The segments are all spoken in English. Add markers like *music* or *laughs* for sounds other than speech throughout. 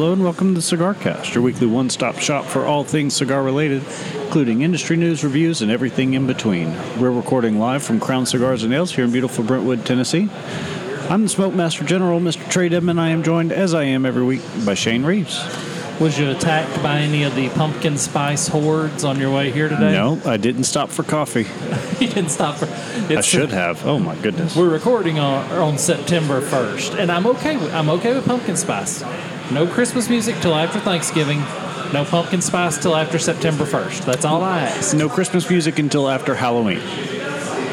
Hello and welcome to the Cigar Cast, your weekly one stop shop for all things cigar related, including industry news, reviews, and everything in between. We're recording live from Crown Cigars and Nails here in beautiful Brentwood, Tennessee. I'm the Smoke Master General, Mr. Trae Dedman. I am joined, as I am every week, by Shane Reeves. Was you attacked by any of the pumpkin spice hordes on your way here today? No, I didn't stop for coffee. *laughs* you didn't stop for. I should have. Oh my goodness. We're recording on, on September first, and I'm okay. With, I'm okay with pumpkin spice. No Christmas music till after Thanksgiving. No pumpkin spice till after September first. That's all I ask. No Christmas music until after Halloween.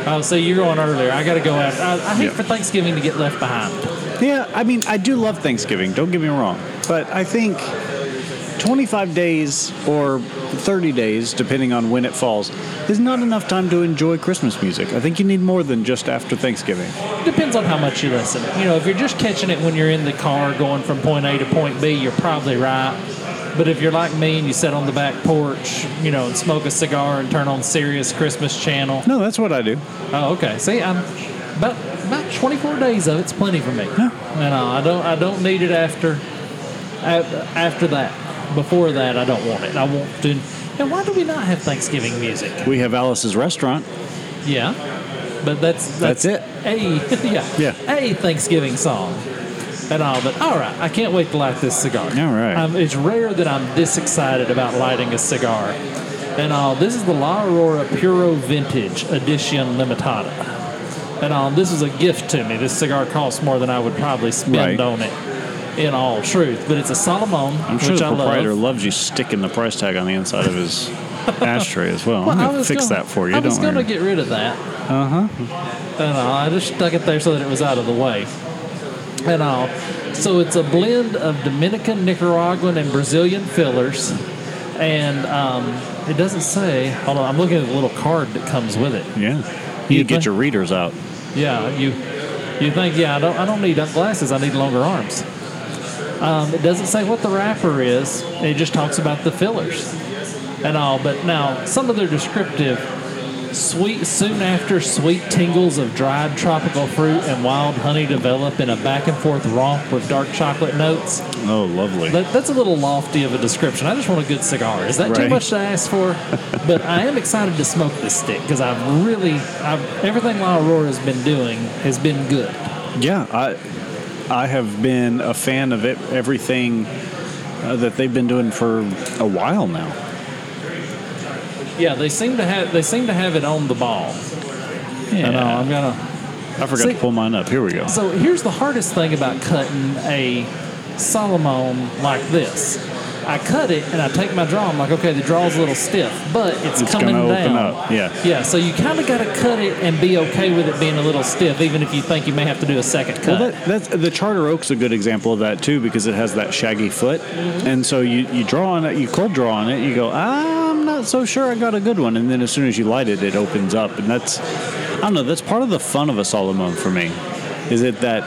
Oh, so you're going earlier. I got to go after. I, I hate Yeah. for Thanksgiving to get left behind. Yeah, I mean, I do love Thanksgiving, don't get me wrong. But I think 25 days or 30 days, depending on when it falls, is not enough time to enjoy Christmas music. I think you need more than just after Thanksgiving. Depends on how much you listen. You know, if you're just catching it when you're in the car going from point A to point B, you're probably right. But if you're like me and you sit on the back porch, you know, and smoke a cigar and turn on Sirius Christmas Channel. No, that's what I do. Oh, okay. See, I'm about about 24 days of it's plenty for me. Yeah. And uh, I don't I don't need it after after that. Before that, I don't want it. I want to. And why do we not have Thanksgiving music? We have Alice's restaurant. Yeah, but that's That's it. A *laughs* yeah Yeah. a Thanksgiving song and all. But all right, I can't wait to light this cigar. All right. um, it's rare that I'm this excited about lighting a cigar. And all this is the La Aurora Puro Vintage Edition Limitada. And all this is a gift to me. This cigar costs more than I would probably spend Right. on it. In all truth, but it's a Salomon, I'm sure which the I proprietor love. loves you sticking the price tag on the inside of his *laughs* ashtray as well. Well, I'm I going to was fix gonna- that for you. I was going to get rid of that. Uh huh. And all, I just stuck it there so that it was out of the way. And all. So it's a blend of Dominican, Nicaraguan, and Brazilian fillers. And um, it doesn't say. Hold on, I'm looking at the little card that comes with it. yeah. You You get think- your readers out. Yeah, you you think yeah, I don't I don't need glasses. I need longer arms. Um, it doesn't say what the wrapper is. It just talks about the fillers and all. But now some of their descriptive sweet soon after sweet tingles of dried tropical fruit and wild honey develop in a back and forth romp with dark chocolate notes. Oh, lovely. That, that's a little lofty of a description. I just want a good cigar. Is that too much to ask for? *laughs* but I am excited to smoke this stick because I've really, I've, everything La Aurora has been doing has been good. Yeah, I I have been a fan of it, everything uh, that they've been doing for a while now. Yeah, they seem to have they seem to have it on the ball. Yeah. I know. I'm gonna. I forgot See- to pull mine up. Here we go. So here's the hardest thing about cutting a Salomon like this. I cut it and I take my draw. I'm like, okay, the draw's a little stiff, but it's, It's coming down. open up, yeah. Yeah. So you kind of got to cut it and be okay with it being a little stiff, even if you think you may have to do a second cut. Well, that, that's the Charter Oak's a good example of that too because it has that shaggy foot, Mm-hmm. and so you, you draw on it, you cold draw on it, you go, "Ah, I'm not so sure I got a good one, and then as soon as you light it, it opens up, and that's I don't know, that's part of the fun of a Salomon for me, is it that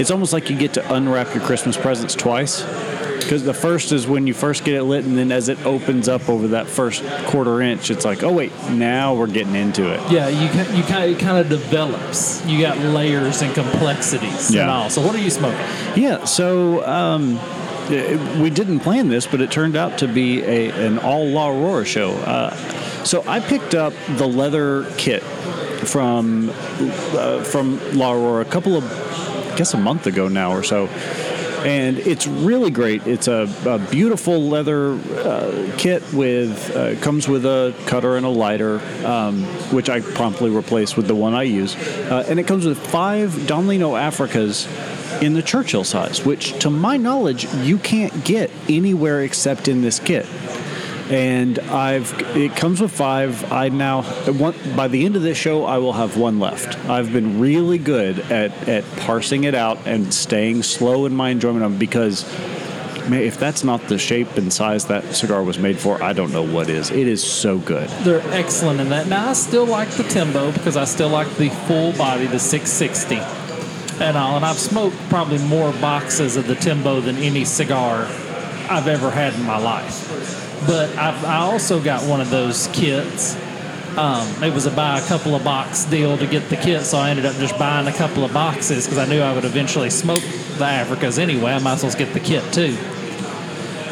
it's almost like you get to unwrap your Christmas presents twice. Because the first is when you first get it lit, and then as it opens up over that first quarter inch, it's like, oh wait, now we're getting into it. yeah, you you kind of, it kind of develops. You got layers and complexities and Yeah. all. So what are you smoking? Yeah, so um, we didn't plan this, but it turned out to be a, an all La Aurora show. Uh, so I picked up the leather kit from uh, from La Aurora a couple of, I guess, a month ago now or so. And it's really great. It's a, a beautiful leather uh, kit with uh, comes with a cutter and a lighter, um, which I promptly replaced with the one I use. Uh, and it comes with five Don Lino Africas in the Churchill size, which, to my knowledge, you can't get anywhere except in this kit. And I've it comes with five. I now by the end of this show, I will have one left. I've been really good at at parsing it out and staying slow in my enjoyment of because. Man, if that's not the shape and size that cigar was made for, I don't know what is. It is so good. They're excellent in that. Now I still like the Tembo because I still like the full body, the 660, and all. And I've smoked probably more boxes of the Tembo than any cigar I've ever had in my life. But I've, I also got one of those kits. Um, it was a buy a couple of box deal to get the kit, so I ended up just buying a couple of boxes because I knew I would eventually smoke the Africas anyway. I might as well get the kit too.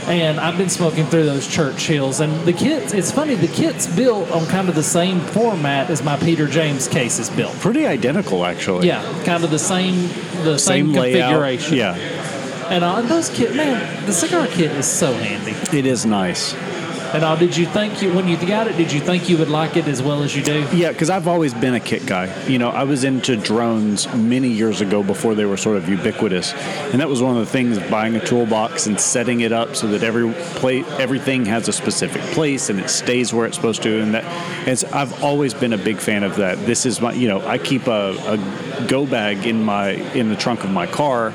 And I've been smoking through those Churchills, and the kits. It's funny, the kit's built on kind of the same format as my Peter James case is built. Pretty identical, actually. Yeah, kind of the same, the same, Same, layout. Yeah, And uh, those kit, man, the cigar kit is so handy. it is nice. And uh, did you think you when you got it? Did you think you would like it as well as you do? Yeah, because I've always been a kit guy. You know, I was into drones many years ago before they were sort of ubiquitous, and that was one of the things: buying a toolbox and setting it up so that every plate, everything has a specific place and it stays where it's supposed to. And that, it's, I've always been a big fan of that. This is my, you know, I keep a, a go bag in my in the trunk of my car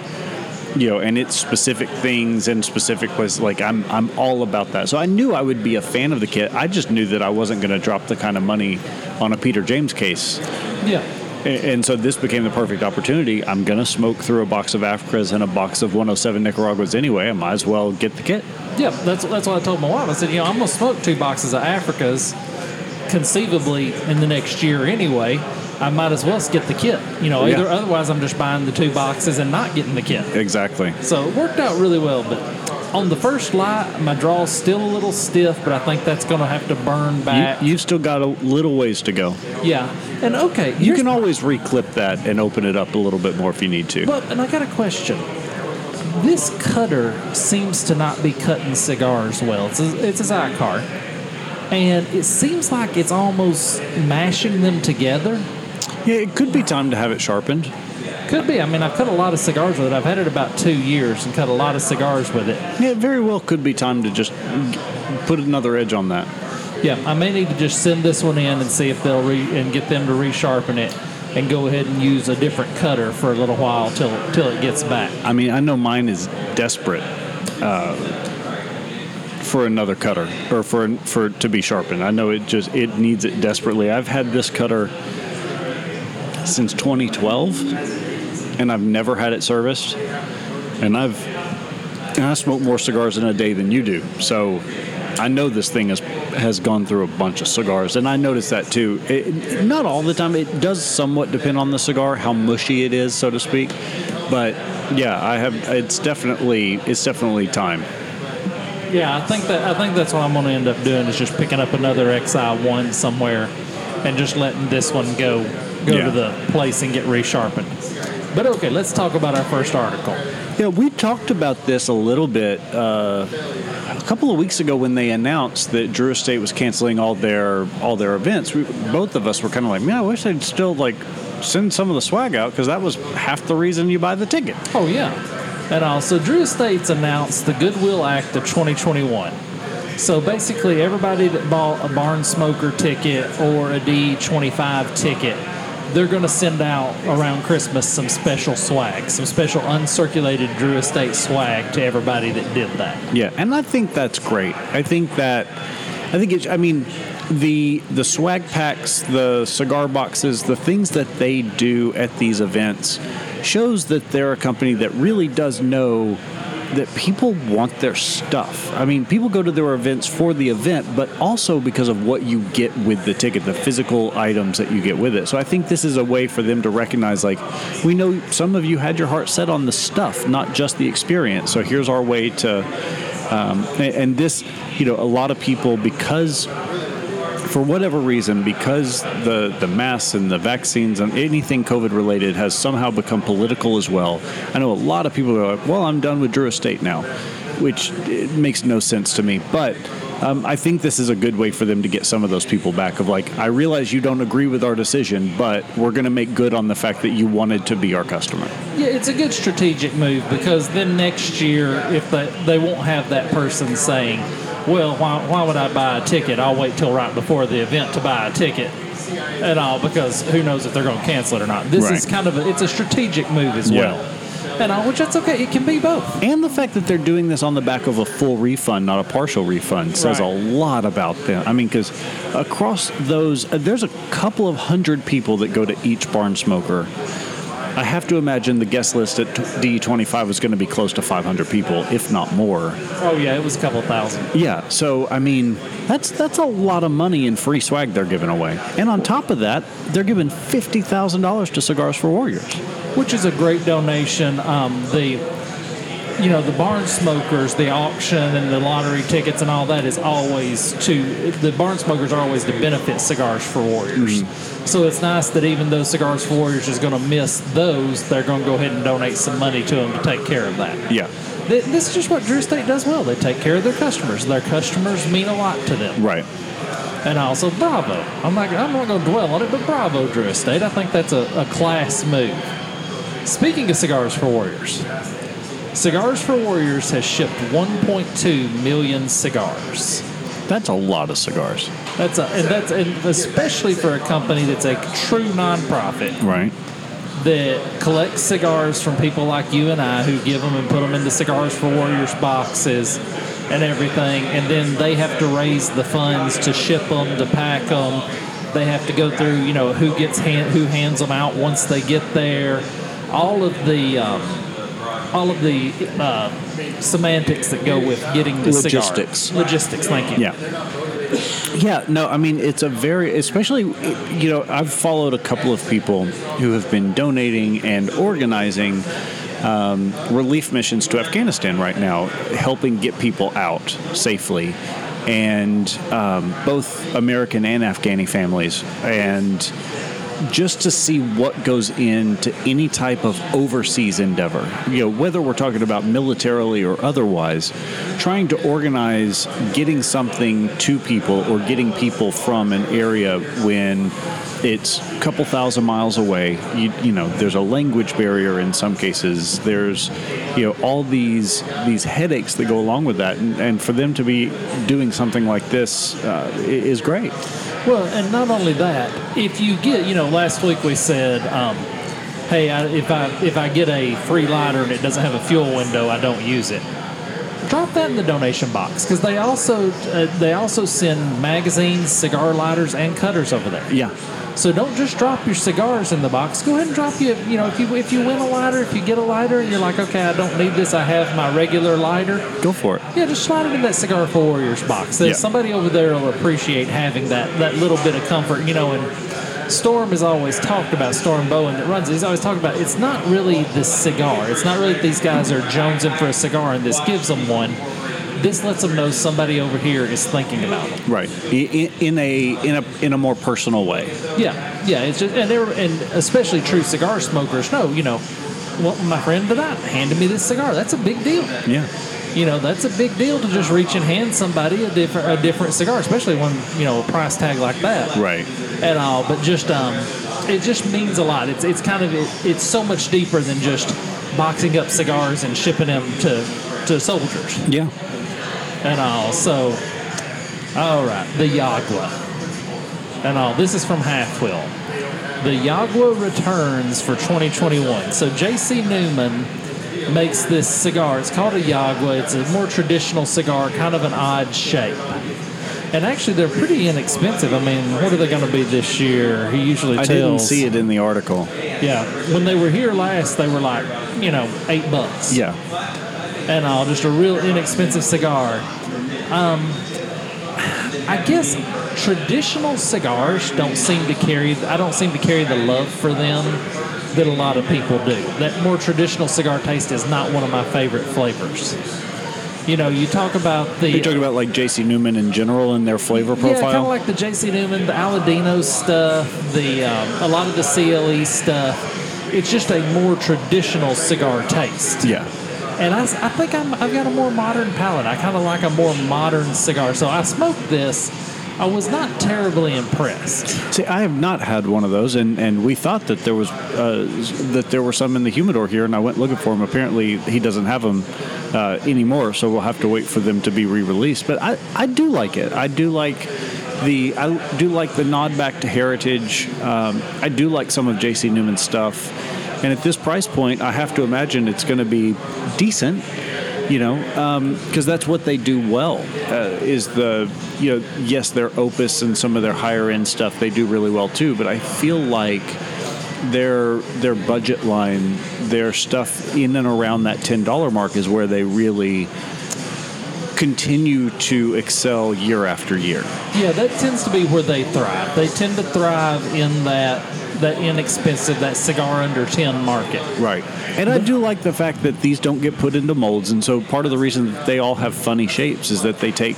you know, and it's specific things and specific places. Like I'm, I'm all about that. So I knew I would be a fan of the kit. I just knew that I wasn't going to drop the kind of money on a Peter James case. Yeah. And so this became the perfect opportunity. I'm going to smoke through a box of Africas and a box of 107 Nicaraguas anyway. I might as well get the kit. Yeah, that's that's what I told my wife. I said, you know, I'm gonna smoke two boxes of Africas, conceivably in the next year anyway. I might as well get the kit. You know, Yeah. either otherwise I'm just buying the two boxes and not getting the kit. Exactly. So it worked out really well. But on the first light, my draw's still a little stiff, but I think that's gonna have to burn back. you've still got a little ways to go. yeah, and okay, You can always reclip that and open it up a little bit more if you need to. But and I got a question. This cutter seems to not be cutting cigars well. It's a, it's a Xikar, and it seems like it's almost mashing them together. Yeah, it could be time to have it sharpened. Could be. I mean, I've cut a lot of cigars with it. I've had it about two years and cut a lot of cigars with it. Yeah, it very well could be time to just put another edge on that. Yeah, I may need to just send this one in and see if they'll re and get them to resharpen it, and go ahead and use a different cutter for a little while till till it gets back. I mean, I know mine is desperate uh, for another cutter or for for to be sharpened. I know it just it needs it desperately. I've had this cutter since 2012, and I've never had it serviced. And I've and I smoke more cigars in a day than you do, so I know this thing has has gone through a bunch of cigars, and I notice that too. It, not all the time. It does somewhat depend on the cigar, how mushy it is, so to speak. But yeah, I have. It's definitely it's definitely time. Yeah, I think that I think that's what I'm going to end up doing is just picking up another XI one somewhere, and just letting this one go go Yeah. to the place and get resharpened. But okay, let's talk about our first article. Yeah, we talked about this a little bit uh, a couple of weeks ago when they announced that Drew Estate was canceling all their all their events. We, both of us were kind of like, man, I wish they'd still like send some of the swag out because that was half the reason you buy the ticket. Oh yeah, and also Drew Estates announced the Goodwill Act of 2021. So basically, everybody that bought a barn smoker ticket or a D25 ticket, they're going to send out around Christmas some special swag, some special uncirculated Drew Estate swag to everybody that did that. Yeah, and I think that's great. I think that I think it's I mean the the swag packs, the cigar boxes, the things that they do at these events shows that they're a company that really does know that people want their stuff. I mean, people go to their events for the event, but also because of what you get with the ticket, the physical items that you get with it. So I think this is a way for them to recognize like we know some of you had your heart set on the stuff, not just the experience. So here's our way to um, and, and this, you know, a lot of people because for whatever reason, because the the masks and the vaccines and anything COVID related has somehow become political as well. I know a lot of people are like, "Well, I'm done with Drew Estate now," which makes no sense to me. But um, I think this is a good way for them to get some of those people back. Of like, I realize you don't agree with our decision, but we're going to make good on the fact that you wanted to be our customer. Yeah, it's a good strategic move because then next year, if they, they won't have that person saying, well, why, why would I buy a ticket? I'll wait till right before the event to buy a ticket at all because who knows if they're going to cancel it or not. This is kind of a, it's a strategic move as Yeah. well. And all, which that's okay. It can be both. And the fact that they're doing this on the back of a full refund, not a partial refund, says Right. a lot about them. I mean, because across those, uh, there's a couple of hundred people that go to each barn smoker. I have to imagine the guest list at D25 is going to be close to 500 people, if not more. Oh yeah, it was a couple thousand. Yeah, so I mean, that's that's a lot of money in free swag they're giving away. And on top of that, they're giving fifty thousand dollars to Cigars for Warriors. which is a great donation. Um, the you know, the barn smokers, the auction and the lottery tickets and all that is always to the barn smokers are always to benefit cigars for warriors. Mm-hmm. So it's nice that even though Cigars for Warriors is going to miss those, they're going to go ahead and donate some money to them to take care of that. Yeah. Th- This is just what Drew Estate does well. They take care of their customers. Their customers mean a lot to them. Right. And also, bravo. I'm not, I'm not going to dwell on it, but bravo, Drew Estate. I think that's a, a class move. Speaking of Cigars for Warriors, Cigars for Warriors has shipped 1.2 million cigars. That's a lot of cigars. That's a, and that's and especially for a company that's a true nonprofit Right. that collects cigars from people like you and I who give them and put them into Cigars for Warriors boxes and everything, and then they have to raise the funds to ship them, to pack them. They have to go through, you know, who gets hand, who hands them out once they get there. All of the um, all of the uh, semantics that go with getting the Logistics. cigar. Logistics. Thank you. Yeah. Yeah, no, I mean, it's a very, especially, you know, I've followed a couple of people who have been donating and organizing um, relief missions to Afghanistan right now, helping get people out safely. And um, both American and Afghani families. And just to see what goes into any type of overseas endeavor, you know, whether we're talking about militarily or otherwise, trying to organize getting something to people or getting people from an area when it's a couple thousand miles away. You, you know, there's a language barrier in some cases. There's, you know, all these these headaches that go along with that, and, and for them to be doing something like this uh, is great. Well, and not only that, if you get, you know, last week we said, um, hey, I, if I if I get a free lighter and it doesn't have a fuel window, I don't use it. Drop that in the donation box because they also uh, they also send magazines, cigar lighters, and cutters over there. Yeah. So don't just drop your cigars in the box. Go ahead and drop you, you know, if you if you win a lighter, if you get a lighter, and you're like, okay, I don't need this, I have my regular lighter. Go for it. Yeah, just slide it in that Cigar for Warriors box. There's Yeah. Somebody over there will appreciate having that that little bit of comfort, you know. And Storm has always talked about Storm Bowen that runs. He's always talked about it's not really the cigar. It's not really that these guys are jonesing for a cigar and this gives them one. This lets them know somebody over here is thinking about them. Right. In, in a in a in a more personal way. Yeah, yeah. It's just and they're and especially true cigar smokers know, you know, well, my friend tonight handed me this cigar. That's a big deal. Yeah. You know, that's a big deal to just reach and hand somebody a different a different cigar, especially when you know a price tag like that Right. at all. But just um, it just means a lot. It's it's kind of it, it's so much deeper than just boxing up cigars and shipping them to to soldiers Yeah. And all. So, all right, the Yagua and all. This is from Half Wheel. The Yagua returns for 2021. So J.C. Newman makes this cigar. It's called a Yagua. It's a more traditional cigar, kind of an odd shape. And actually, they're pretty inexpensive. I mean, what are they going to be this year? He usually I tells. didn't see it in the article. Yeah, when they were here last, they were like, you know, eight bucks Yeah. And all. Just a real inexpensive cigar. Um, I guess traditional cigars don't seem to carry. I don't seem to carry the love for them that a lot of people do. That more traditional cigar taste is not one of my favorite flavors. You know, you talk about the. You're talking about like J.C. Newman in general and their flavor profile. Yeah, kind of like the J.C. Newman, the Aladino stuff, the um, a lot of the CLE stuff. It's just a more traditional cigar taste. yeah. And I, I think I'm, I've got a more modern palate. I kind of like a more modern cigar. So I smoked this. I was not terribly impressed. See, I have not had one of those, and, and we thought that there was uh, that there were some in the humidor here, and I went looking for them. Apparently, he doesn't have them uh, anymore, so we'll have to wait for them to be re-released. But I, I do like it. I do like the I do like the nod back to heritage. Um, I do like some of J.C. Newman's stuff, and at this price point, I have to imagine it's going to be decent you know because that's what they do well uh, is the you know yes their opus and some of their higher end stuff they do really well too but i feel like their their budget line their stuff in and around that $10 mark is where they really continue to excel year after year. Yeah, that tends to be where they thrive. They tend to thrive in that that inexpensive, that cigar under ten market. Right. And I do like the fact that these don't get put into molds, and so part of the reason that they all have funny shapes is that they take,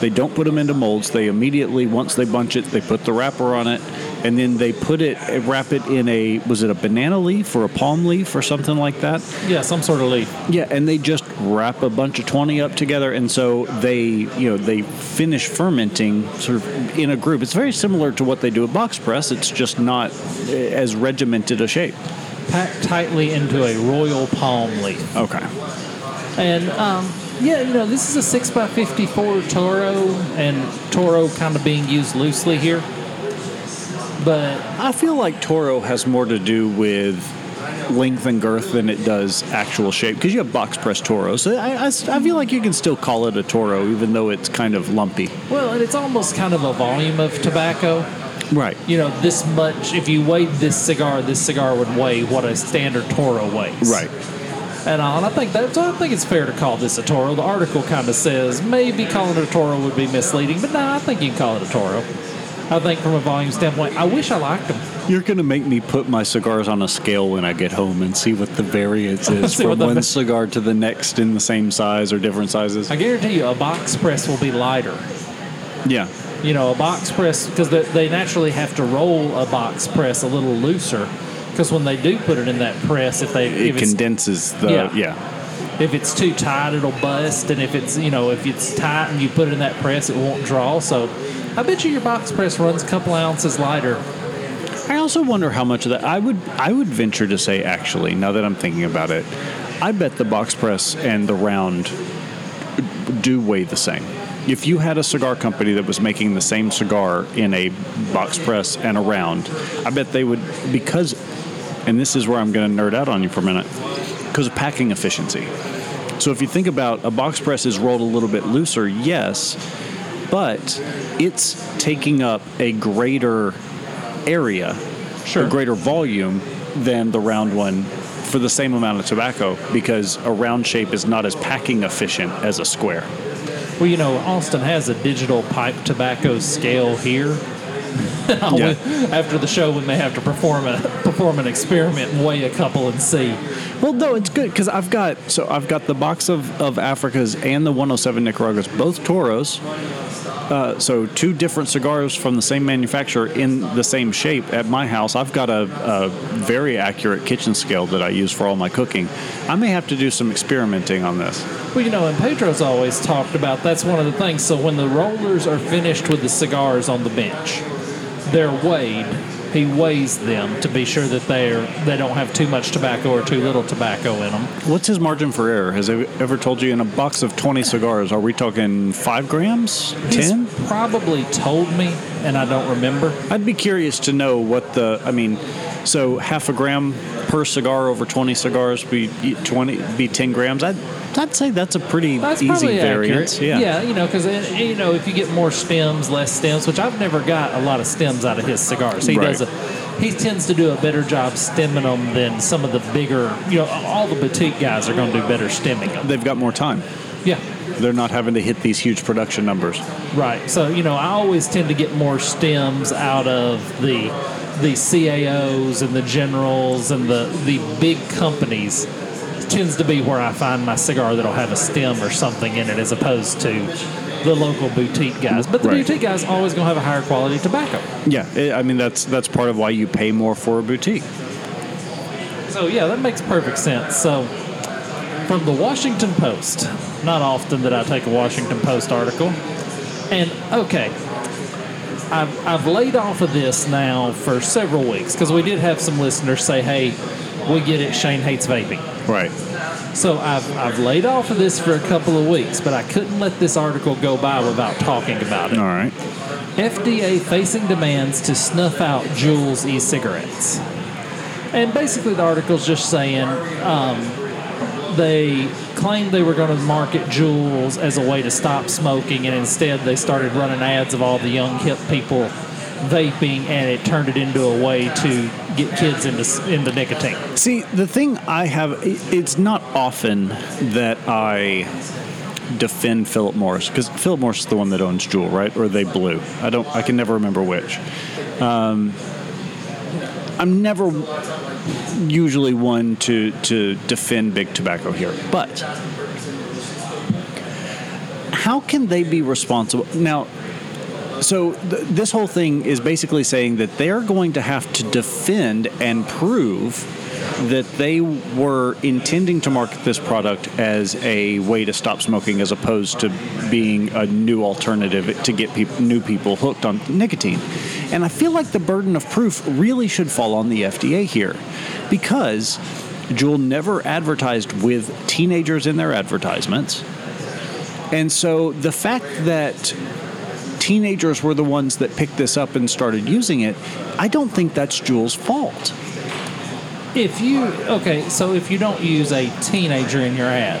they don't put them into molds. They immediately, once they bunch it, they put the wrapper on it, and then they put it, wrap it in a, was it a banana leaf or a palm leaf or something like that? Yeah, some sort of leaf. Yeah, and they just wrap a bunch of 20 up together, and so they, you know, they finish fermenting sort of in a group. It's very similar to what they do at box press. It's just not eh, as regimented a shape. Packed tightly into a royal palm leaf. Okay. And um, yeah, you know, this is a 6x54 Toro, and Toro kind of being used loosely here. But I feel like Toro has more to do with length and girth than it does actual shape because you have box press Toro. So I, I, I feel like you can still call it a Toro even though it's kind of lumpy. well, and it's almost kind of a volume of tobacco. Right. You know, this much. If you weighed this cigar, this cigar would weigh what a standard Toro weighs. Right. And, uh, and I think that I think it's fair to call this a Toro. The article kind of says maybe calling it a Toro would be misleading, but no, I think you can call it a Toro. I think from a volume standpoint, I wish I liked them. You're going to make me put my cigars on a scale when I get home and see what the variance is *laughs* from one cigar to the next in the same size or different sizes. I guarantee you, a box press will be lighter. Yeah. You know, a box press because they, they naturally have to roll a box press a little looser because when they do put it in that press, if they It if condenses the. Yeah. Yeah. if it's too tight, it'll bust, and if it's you know if it's tight and you put it in that press, it won't draw. So, I bet you your box press runs a couple ounces lighter. I also wonder how much of that I would I would venture to say actually now that I'm thinking about it, I bet the box press and the round do weigh the same. If you had a cigar company that was making the same cigar in a box press and a round, I bet they would because and this is where I'm going to nerd out on you for a minute because of packing efficiency. So if you think about a box press is rolled a little bit looser, yes, but it's taking up a greater area, Sure. a greater volume than the round one for the same amount of tobacco because a round shape is not as packing efficient as a square. Well, you know, Austin has a digital pipe tobacco scale here. *laughs* Yeah. After the show, we may have to perform a perform an experiment and weigh a couple and see. Well, no, it's good because I've got so I've got the box of, of Africas and the 107 Nicaraguas, both Toros. Uh, so two different cigars from the same manufacturer in the same shape at my house. I've got a, a very accurate kitchen scale that I use for all my cooking. I may have to do some experimenting on this. Well, you know, and Pedro's always talked about that's one of the things. So when the rollers are finished with the cigars on the bench, they're weighed. He weighs them to be sure that they're they don't have too much tobacco or too little tobacco in them. What's his margin for error? Has he ever told you in a box of 20 cigars, are we talking five grams? 10? probably told me, and I don't remember. I'd be curious to know what the. I mean, so half a gram per cigar over 20 cigars be 20 be 10 grams. I'd I'd say that's a pretty That's easy variance. accurate. Yeah. yeah, you know, because eh, you know if you get more stems, less stems, which I've never got a lot of stems out of his cigars. He Right. does a, he tends to do a better job stemming them than some of the bigger. You know, all the boutique guys are going to do better stemming them. They've got more time. Yeah, They're not having to hit these huge production numbers. right. So you know, I always tend to get more stems out of the the CAOs and the generals and the the big companies. Tends to be where I find my cigar that'll have a stem or something in it, as opposed to the local boutique guys. But the Right. boutique guys always gonna have a higher quality tobacco. Yeah, I I mean that's that's part of why you pay more for a boutique. So yeah, that makes perfect sense. So from the Washington Post, not often that I take a Washington Post article, and okay, I've I've laid off of this now for several weeks because we did have some listeners say, "Hey, we get it. Shane hates vaping." Right. So I've I've laid off of this for a couple of weeks, but I couldn't let this article go by without talking about it. All right. FDA facing demands to snuff out Juul's e-cigarettes. And basically, the article's just saying um, they claimed they were going to market Juuls as a way to stop smoking, and instead they started running ads of all the young hip people vaping, and it turned it into a way to get kids into into nicotine. See, the thing I have, it's not often that I defend Philip Morris because Philip Morris is the one that owns Juul, right? Or they blue? I don't. I can never remember which. Um, I'm never usually one to to defend big tobacco here, but how can they be responsible now? So th- this whole thing is basically saying that they're going to have to defend and prove that they were intending to market this product as a way to stop smoking as opposed to being a new alternative to get peop- new people hooked on nicotine. And I feel like the burden of proof really should fall on the FDA here because Juul never advertised with teenagers in their advertisements. And so the fact that teenagers were the ones that picked this up and started using it, I don't think that's Juul's fault. If you okay, so if you don't use a teenager in your ad,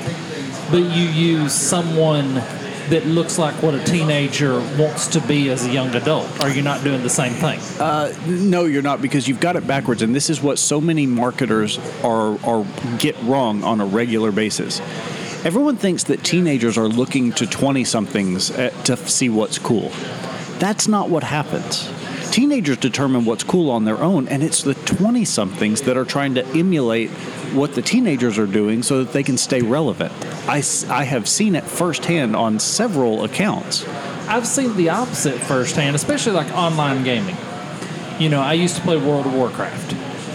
but you use someone that looks like what a teenager wants to be as a young adult, are you not doing the same thing? Uh, no, you're not because you've got it backwards, and this is what so many marketers are are get wrong on a regular basis. Everyone thinks that teenagers are looking to 20 somethings uh, to see what's cool. That's not what happens. Teenagers determine what's cool on their own, and it's the 20 somethings that are trying to emulate what the teenagers are doing so that they can stay relevant. I, I have seen it firsthand on several accounts. I've seen the opposite firsthand, especially like online gaming. You know, I used to play World of Warcraft.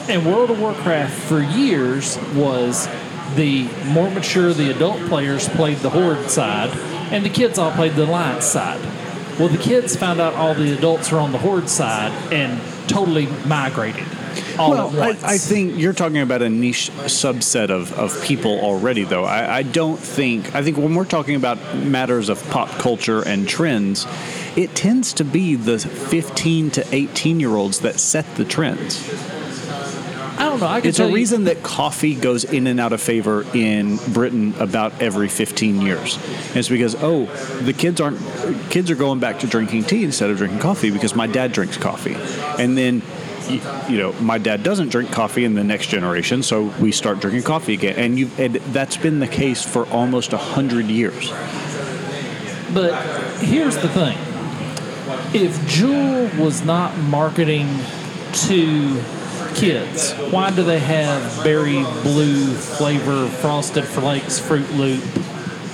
And World of Warcraft for years was the more mature, the adult players played the Horde side, and the kids all played the Alliance side. Well, the kids found out all the adults were on the Horde side and totally migrated all well, I. I think you're talking about a niche subset of, of people already, though. I, I don't think, I think when we're talking about matters of pop culture and trends, it tends to be the 15 to 18 year olds that set the trends. Don't know. It's a you- reason that coffee goes in and out of favor in Britain about every 15 years. And it's because oh, the kids aren't kids are going back to drinking tea instead of drinking coffee because my dad drinks coffee, and then. You know, my dad doesn't drink coffee in the next generation, so we start drinking coffee again, and you and that's been the case for almost a hundred years. But here's the thing: if Juul was not marketing to kids, why do they have berry blue flavor, frosted flakes, Fruit Loop,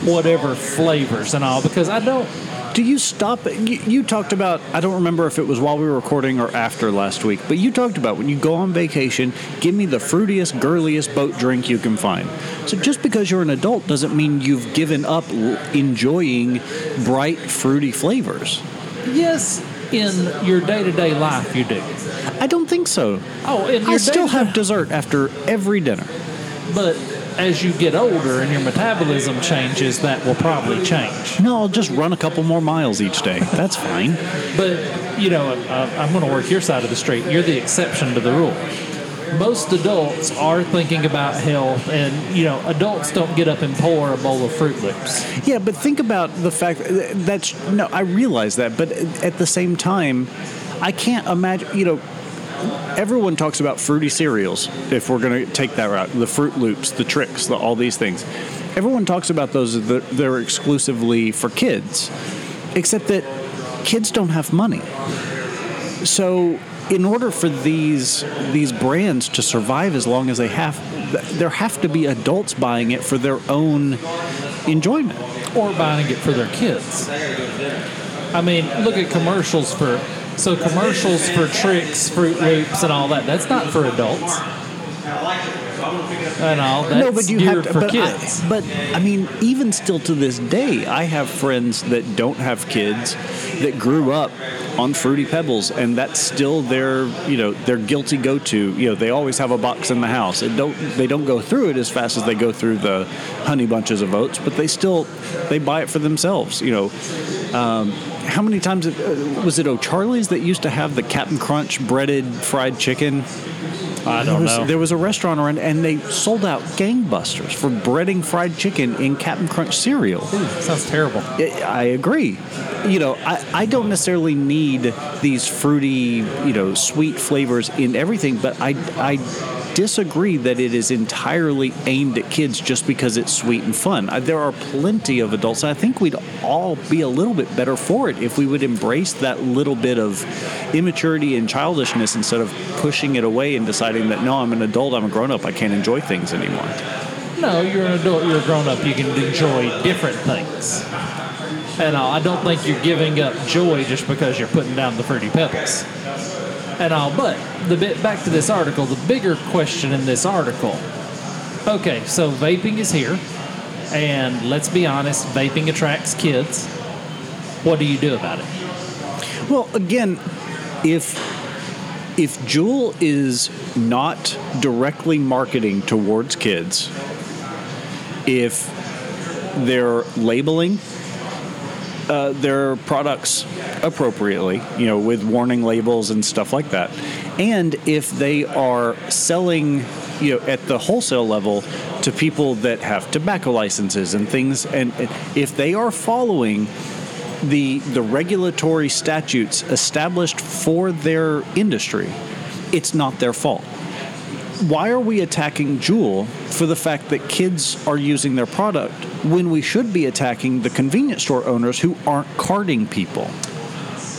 whatever flavors and all? Because I don't. Do you stop? You, you talked about, I don't remember if it was while we were recording or after last week, but you talked about when you go on vacation, give me the fruitiest, girliest boat drink you can find. So just because you're an adult doesn't mean you've given up enjoying bright, fruity flavors. Yes, in your day to day life, you do. I don't think so. Oh, I still have dessert after every dinner. But as you get older and your metabolism changes, that will probably change. No, I'll just run a couple more miles each day. That's fine. But, you know, uh, I'm going to work your side of the street. You're the exception to the rule. Most adults are thinking about health, and, you know, adults don't get up and pour a bowl of Fruit Loops. Yeah, but think about the fact that's no, I realize that, but at the same time, I can't imagine. You know, everyone talks about fruity cereals. If we're going to take that route, the Fruit Loops, the Trix, the, all these things. Everyone talks about those. that They're exclusively for kids, except that kids don't have money. So, in order for these these brands to survive as long as they have, there have to be adults buying it for their own enjoyment. or buying it for their kids. I mean, look at commercials for so commercials for Trix, Fruit Loops, and all that. That's not for adults. And all that's no, but you have to, for but kids. I, but I mean, even still to this day, I have friends that don't have kids that grew up on fruity pebbles, and that's still their you know their guilty go to. You know, they always have a box in the house. It don't they don't go through it as fast as they go through the honey bunches of oats, but they still they buy it for themselves. You know. Um, how many times uh, was it O'Charlie's that used to have the Captain Crunch breaded fried chicken? I There don't was, know. there was a restaurant around, and they sold out gangbusters for breading fried chicken in Captain Crunch cereal. Sounds terrible. I I agree. You know, I, I don't necessarily need these fruity, you know, sweet flavors in everything, but I, I disagree that it is entirely aimed at kids just because it's sweet and fun. Uh, There are plenty of adults. I think we'd all be a little bit better for it if we would embrace that little bit of immaturity and childishness instead of pushing it away and deciding that no, I'm an adult, I'm a grown up, I can't enjoy things anymore. No, you're an adult, you're a grown up, you can enjoy different things. And all, I don't think you're giving up joy just because you're putting down the fruity pebbles. And all, but the bit back to this article, the bigger question in this article. Okay, so vaping is here, and let's be honest, vaping attracts kids. What do you do about it? Well, again, if if Juul is not directly marketing towards kids, if they're labeling uh, their products appropriately, you know, with warning labels and stuff like that, and if they are selling, you know, at the wholesale level to people that have tobacco licenses and things, and if they are following the the regulatory statutes established for their industry, it's not their fault. Why are we attacking Juul for the fact that kids are using their product when we should be attacking the convenience store owners who aren't carding people?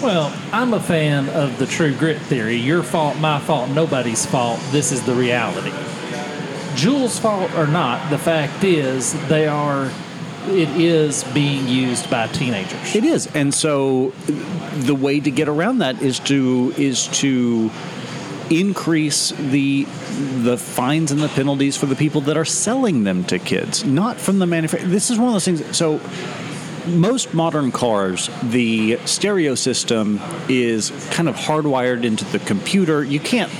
Well, I'm a fan of the true grit theory. Your fault, my fault, nobody's fault. This is the reality. Juul's fault or not, the fact is they are. It is being used by teenagers. It is, and so the way to get around that is to is to increase the the fines and the penalties for the people that are selling them to kids, not from the manufacturer. This is one of those things. So most modern cars, the stereo system is kind of hardwired into the computer. You can't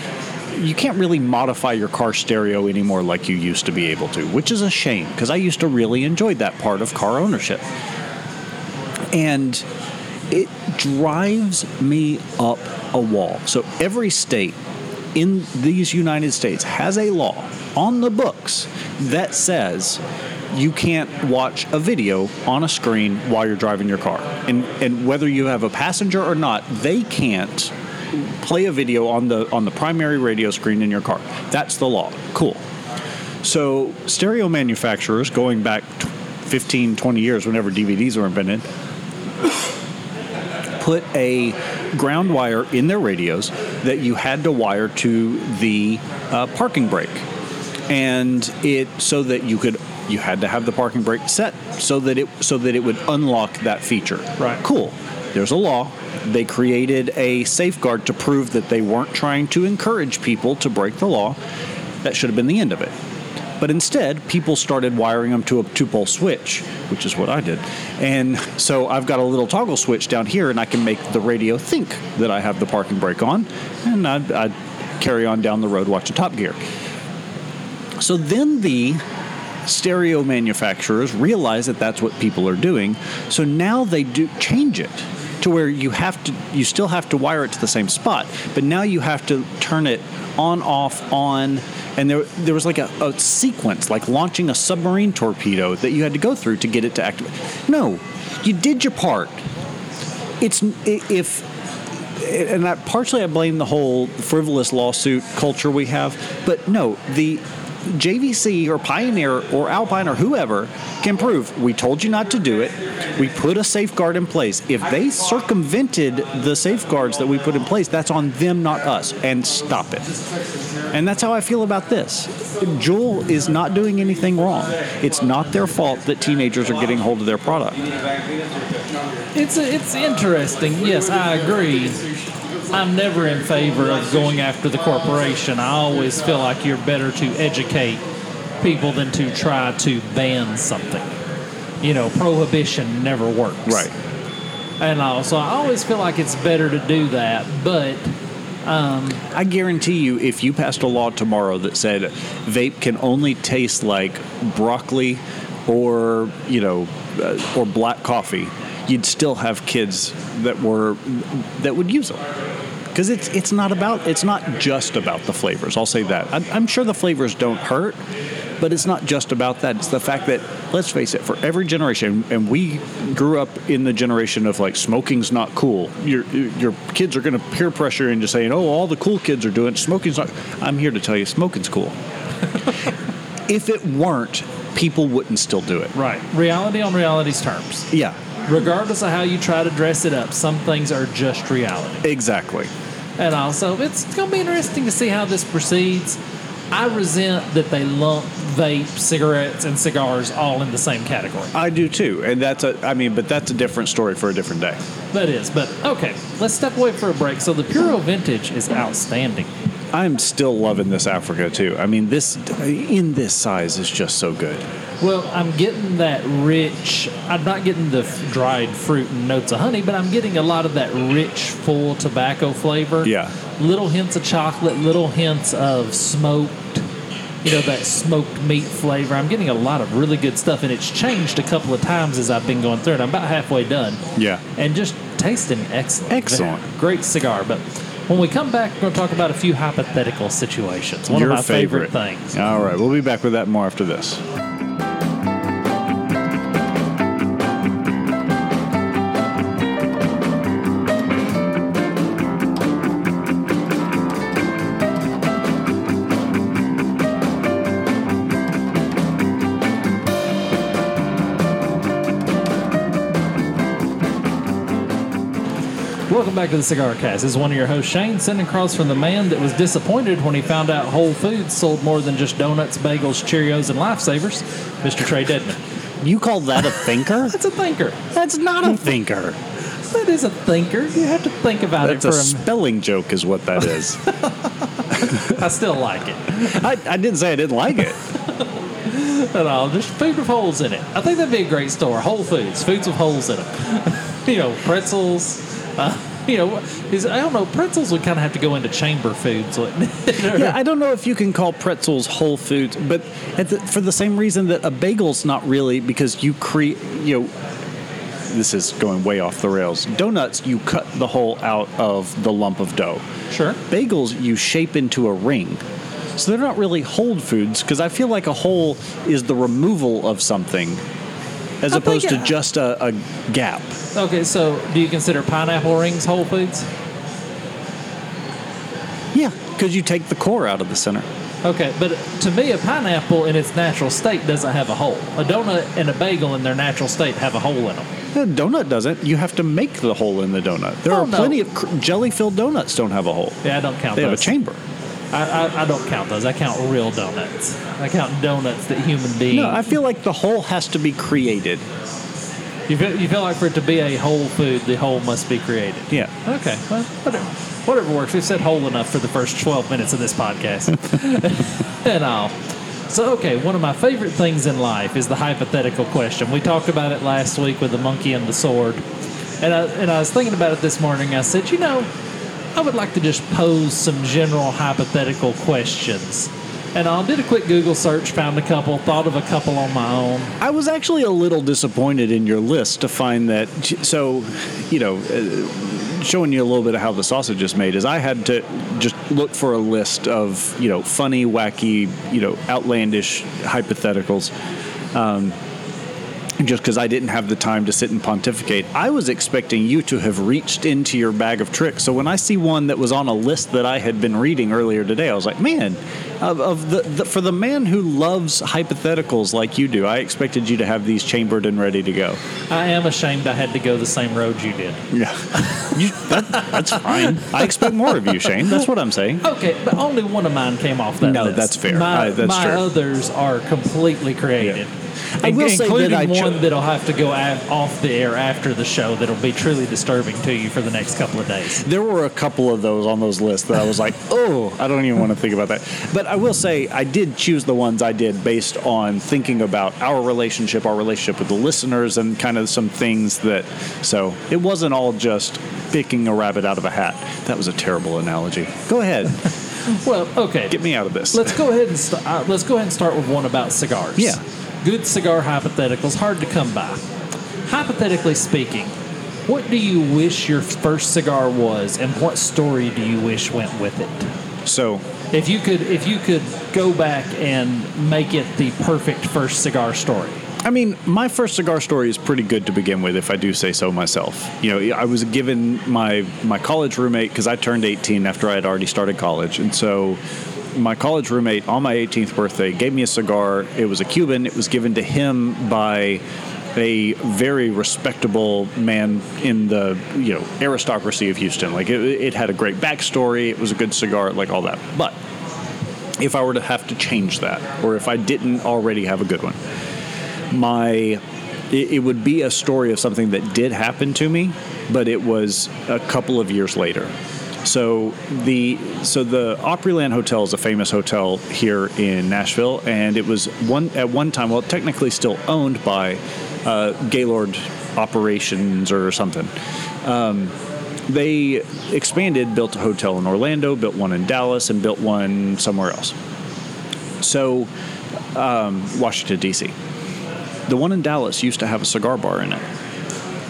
you can't really modify your car stereo anymore like you used to be able to, which is a shame because I used to really enjoy that part of car ownership. And it drives me up a wall. So every state in these United States has a law on the books that says you can't watch a video on a screen while you're driving your car. And and whether you have a passenger or not, they can't play a video on the on the primary radio screen in your car. That's the law. Cool. So stereo manufacturers going back 15, 20 years whenever DVDs were invented *coughs* put a ground wire in their radios that you had to wire to the uh, parking brake. And it so that you could you had to have the parking brake set so that it so that it would unlock that feature. Right. cool. There's a law. They created a safeguard to prove that they weren't trying to encourage people to break the law. That should have been the end of it but instead, people started wiring them to a two pole switch, which is what I did. And so I've got a little toggle switch down here, and I can make the radio think that I have the parking brake on, and I'd, I'd carry on down the road watching Top Gear. So then the stereo manufacturers realize that that's what people are doing. So now they do change it to where you have to you still have to wire it to the same spot, but now you have to turn it on off on and there there was like a, a sequence like launching a submarine torpedo that you had to go through to get it to activate. No, you did your part. It's if and I, partially I blame the whole frivolous lawsuit culture we have, but no, the JVC or Pioneer or Alpine or whoever can prove we told you not to do it. We put a safeguard in place. If they circumvented the safeguards that we put in place, that's on them, not us. And stop it. And that's how I feel about this. Juul is not doing anything wrong. It's not their fault that teenagers are getting hold of their product. It's it's interesting. Yes, I agree. I'm never in favor of going after the corporation. I always feel like you're better to educate people than to try to ban something. You know, prohibition never works. Right. And also, I always feel like it's better to do that. But I guarantee you, if you passed a law tomorrow that said vape can only taste like broccoli or, you know, uh, or black coffee, you'd still have kids that were that would use them. Because it's it's not about it's not just about the flavors. I'll say that. I'm, I'm sure the flavors don't hurt, But it's not just about that. It's the fact that, let's face it, for every generation, and we grew up in the generation of like smoking's not cool. Your your kids are going to peer pressure into saying, "Oh, all the cool kids are doing it. smoking's not." I'm here to tell you, smoking's cool. *laughs* if it weren't, people wouldn't still do it. Right. Reality on reality's terms. Yeah, Regardless of how you try to dress it up, some things are just reality. exactly. And also, it's going to be interesting to see how this proceeds. I resent that they lump vape, cigarettes, and cigars all in the same category. I do too, and that's a. I mean, but that's a different story for a different day. That is, but okay, let's step away for a break. So the Puro Vintage is outstanding. I'm still loving this Africa too. I mean, this in this size is just so good. Well, I'm getting that rich. I'm not getting the f- dried fruit and notes of honey, but I'm getting a lot of that rich, full tobacco flavor. Yeah. Little hints of chocolate, little hints of smoked. You know that smoked meat flavor. I'm getting a lot of really good stuff, and it's changed a couple of times as I've been going through it. I'm about halfway done. Yeah. And just tasting excellent. Excellent. Great cigar. But when we come back, we're going to talk about a few hypothetical situations. One Your of my favorite things. All right, we'll be back with that more after this. Back to the CigarCast. This is one of your hosts, Shane, sending across from the man that was disappointed when he found out Whole Foods sold more than just donuts, bagels, Cheerios, and Lifesavers, Mr. Trae Deadman. You call that a thinker? *laughs* That's a thinker. That's not a thinker. That is a thinker. You have to think about That's it a for spelling joke, is what that is. *laughs* I still like it. I, I didn't say I didn't like it. *laughs* At all. Just food with holes in it. I think that'd be a great store. Whole Foods. Foods with holes in them. you know, pretzels. Uh, you know, is I don't know. Pretzels would kind of have to go into chamber foods. *laughs* Yeah, I don't know if you can call pretzels whole foods, but at the, for the same reason that a bagel's not really because you create, you know, this is going way off the rails. Donuts, you cut the hole out of the lump of dough. Sure. Bagels, you shape into a ring. So they're not really whole foods because I feel like a hole is the removal of something as I think opposed to it- just a, a gap. Okay, so do you consider pineapple rings Whole Foods? Yeah, because you take the core out of the center. Okay, but to me, a pineapple in its natural state doesn't have a hole. A donut and a bagel in their natural state have a hole in them. A donut doesn't. You have to make the hole in the donut. There Oh, are no. plenty of cr- jelly-filled donuts don't have a hole. Yeah, I don't count They have a chamber. I, I, I don't count those. I count real donuts. I count donuts that human beings. No, I feel like the hole has to be created. you, feel, you feel like for it to be a whole food, the hole must be created. Yeah. Okay, well, whatever, whatever works. We've said whole enough for the first 12 minutes of this podcast. *laughs* and all. So, okay, one of my favorite things in life is the hypothetical question. We talked about it last week with the monkey and the sword. And I, and I was thinking about it this morning. I said, you know, I would like to just pose some general hypothetical questions. And I did a quick Google search, found a couple, thought of a couple on my own. I was actually a little disappointed in your list to find that. So, you know, uh, showing you a little bit of how the sausage is made is I had to just look for a list of you know funny, wacky, you know, outlandish hypotheticals. Um, *laughs* just because I didn't have the time to sit and pontificate, I was expecting you to have reached into your bag of tricks. So when I see one that was on a list that I had been reading earlier today, I was like, man, of, of the, the for the man who loves hypotheticals like you do, I expected you to have these chambered and ready to go. I am ashamed I had to go the same road you did. Yeah, *laughs* you, that, that's fine. I expect more of you, Shane. That's what I'm saying. Okay, but only one of mine came off that No, list. that's fair. My, I- that's my others are completely created. I will say that I cho- one that'll have to go af- off the air after the show that'll be truly disturbing to you for the next couple of days. There were a couple of those on those lists that I was like, *laughs* oh, I don't even want to think about that. But I will say, I did choose the ones I did based on thinking about our relationship, our relationship with the listeners, and kind of some things that. So it wasn't all just picking a rabbit out of a hat. That was a terrible analogy. Go ahead, *laughs* Well, okay. get me out of this. Let's go ahead and st- uh, let's go ahead and start with one about cigars. Yeah. Good cigar hypotheticals, hard to come by. Hypothetically speaking, what do you wish your first cigar was, and what story do you wish went with it? So If you could, if you could go back and make it the perfect first cigar story. I mean, my first cigar story is pretty good to begin with, if I do say so myself. You know, I was given my my college roommate because I turned 18 after I had already started college, and so my college roommate on my 18th birthday gave me a cigar. It was a Cuban. It was given to him by a very respectable man in the you know aristocracy of Houston. Like it, it had a great backstory. It was a good cigar, like all that. But if I were to have to change that, or if I didn't already have a good one, my it, it would be a story of something that did happen to me, but it was a couple of years later. So the so the Opryland Hotel is a famous hotel here in Nashville, and it was one at one time, well, technically still owned by uh, Gaylord Operations or something. Um, they expanded, built a hotel in Orlando, built one in Dallas, and built one somewhere else. So um, Washington D.C. The one in Dallas used to have a cigar bar in it,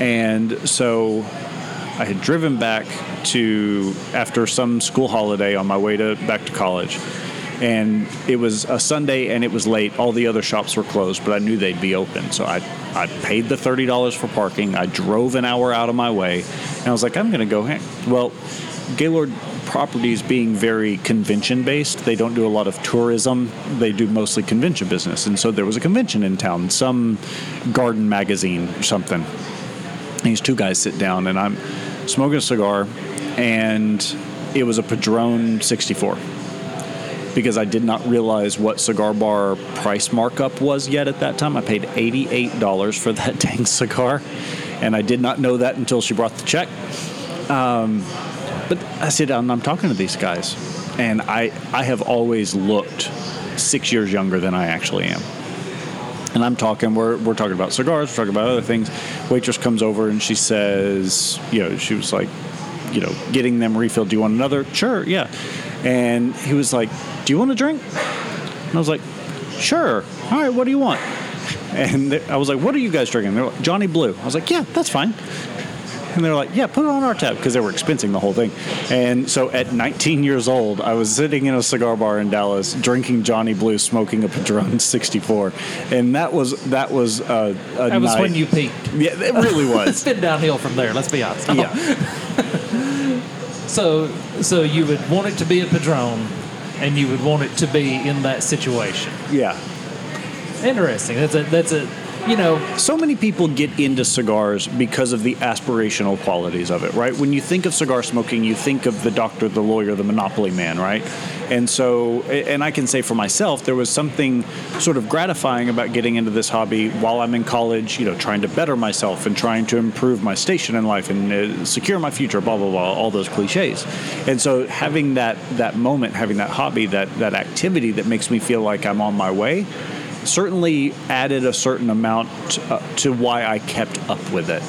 and so I had driven back to after some school holiday on my way to back to college and it was a Sunday and it was late. All the other shops were closed, but I knew they'd be open. So I, I paid the $30 for parking. I drove an hour out of my way and I was like, I'm going to go hang. Well, Gaylord properties being very convention based, they don't do a lot of tourism. They do mostly convention business. And so there was a convention in town, some garden magazine or something. These two guys sit down and I'm smoking a cigar and it was a Padron 64 because I did not realize what cigar bar price markup was yet at that time. I paid $88 for that *laughs* dang cigar, and I did not know that until she brought the check. Um, but I sit down and I'm talking to these guys, and I, I have always looked six years younger than I actually am. And I'm talking, we're, we're talking about cigars, we're talking about other things. Waitress comes over and she says, you know, she was like, you know, getting them refilled. Do you want another? Sure, yeah. And he was like, Do you want a drink? And I was like, Sure. All right, what do you want? And I was like, What are you guys drinking? They're like, Johnny Blue. I was like, Yeah, that's fine. *laughs* And they're like, yeah, put it on our tab because they were expensing the whole thing. And so at 19 years old, I was sitting in a cigar bar in Dallas, drinking Johnny Blue, smoking a Padron *laughs* 64, and that was that was a, a That was night- when you peaked. Yeah, it really *laughs* was. It's been downhill from there. Let's be honest. yeah, So, so you would want it to be a Padron, and you would want it to be in that situation. yeah. Interesting. That's a that's a you know So many people get into cigars because of the aspirational qualities of it, right? When you think of cigar smoking, you think of the doctor, the lawyer, the monopoly man, right? And so, and I can say for myself, there was something sort of gratifying about getting into this hobby while I'm in college, you know, trying to better myself and trying to improve my station in life and uh, secure my future, blah, blah, blah, all those cliches. And so having that, that moment, having that hobby, that, that activity that makes me feel like I'm on my way, certainly added a certain amount uh, to why I kept up with it.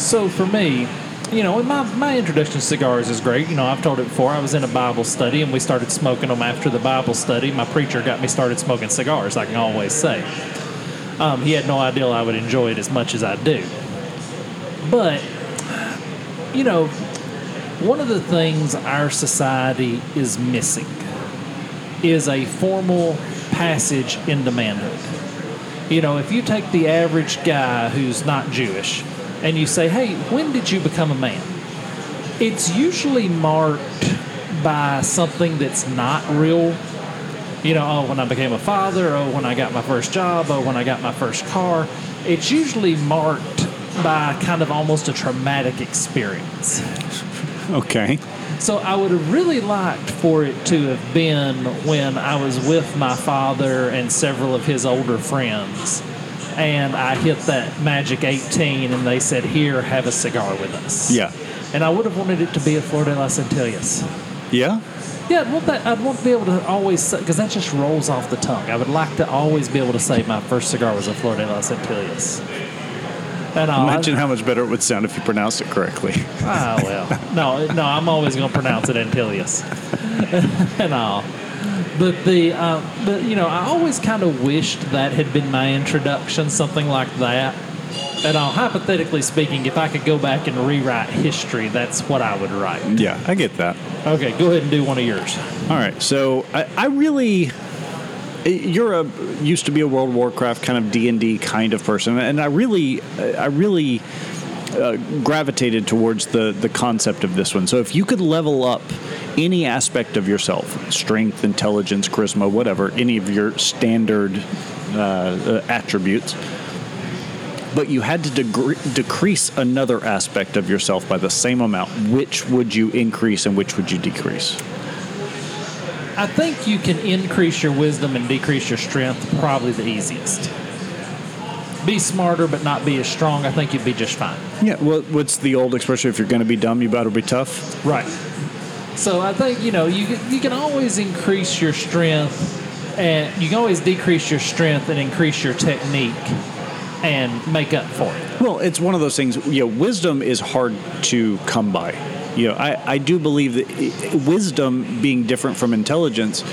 So for me, you know, my, my introduction to cigars is great. You know, I've told it before. I was in a Bible study and we started smoking them after the Bible study. My preacher got me started smoking cigars, I can always say. Um, he had no idea I would enjoy it as much as I do. But, you know, one of the things our society is missing is a formal passage into manhood. You know, if you take the average guy who's not Jewish and you say, hey, when did you become a man? It's usually marked by something that's not real. You know, oh, when I became a father, oh, when I got my first job, oh, when I got my first car. It's usually marked by kind of almost a traumatic experience. Okay. So I would have really liked for it to have been when I was with my father and several of his older friends, and I hit that magic 18, and they said, "Here, have a cigar with us." Yeah. And I would have wanted it to be a Flor de las Antillas. Yeah. Yeah, I'd want that. I'd want to be able to always because that just rolls off the tongue. I would like to always be able to say my first cigar was a Flor de las Antillas. And I'll, Imagine how much better it would sound if you pronounced it correctly. Ah, well. No, no, I'm always going to pronounce it Antilles. *laughs* and all. But the, uh, but you know, I always kind of wished that had been my introduction, something like that. And uh, hypothetically speaking, if I could go back and rewrite history, that's what I would write. Yeah, I get that. Okay, go ahead and do one of yours. All right, so I, I really, you're a used to be a World Warcraft kind of D and D kind of person, and I really, I really uh, gravitated towards the the concept of this one. So if you could level up any aspect of yourself, strength, intelligence, charisma, whatever, any of your standard uh, uh, attributes. But you had to degre- decrease another aspect of yourself by the same amount. Which would you increase and which would you decrease? I think you can increase your wisdom and decrease your strength probably the easiest. Be smarter but not be as strong. I think you'd be just fine. Yeah, well, what's the old expression? If you're going to be dumb, you better be tough. Right. So I think you know you you can always increase your strength, and you can always decrease your strength and increase your technique, and make up for it. Well, it's one of those things. You know, wisdom is hard to come by. You know, I, I do believe that wisdom being different from intelligence,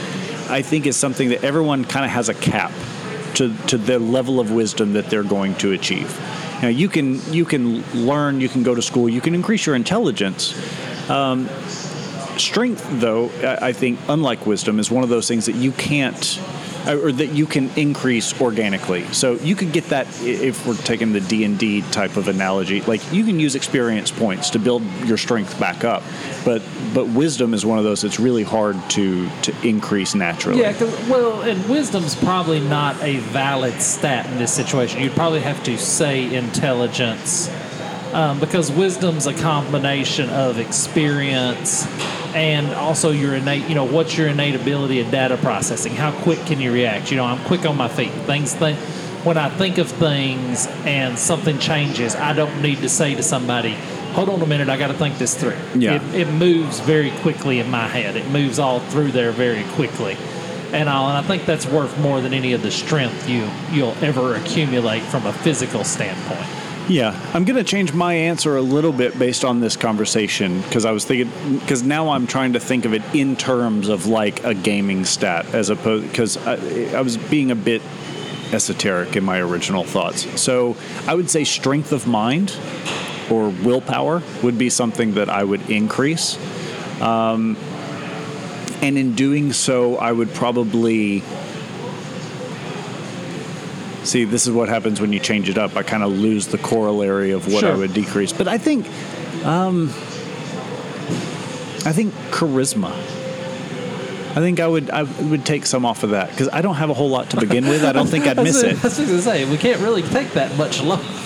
I think is something that everyone kind of has a cap to to the level of wisdom that they're going to achieve. Know, you can you can learn, you can go to school, you can increase your intelligence. Um, strength, though, I think, unlike wisdom, is one of those things that you can't, or that you can increase organically. So you could get that if we're taking the D and D type of analogy. Like you can use experience points to build your strength back up, but but wisdom is one of those that's really hard to to increase naturally. Yeah, well, and wisdom's probably not a valid stat in this situation. You'd probably have to say intelligence, um, because wisdom's a combination of experience and also your innate. You know, what's your innate ability of data processing? How quick can you react? You know, I'm quick on my feet. Things think. When I think of things and something changes, I don't need to say to somebody, "Hold on a minute, I got to think this through." Yeah. It, it moves very quickly in my head. It moves all through there very quickly, and all. And I think that's worth more than any of the strength you you'll ever accumulate from a physical standpoint. Yeah, I'm going to change my answer a little bit based on this conversation because I was thinking because now I'm trying to think of it in terms of like a gaming stat as opposed because I, I was being a bit esoteric in my original thoughts. So I would say strength of mind or willpower would be something that I would increase. Um, and in doing so, I would probably See, this is what happens when you change it up. I kind of lose the corollary of what I would decrease. But I think, um, I think charisma. I think I would I would take some off of that because I don't have a whole lot to begin with. I don't think I'd miss it. That's what I was just going to say. We can't really take that much love. *laughs*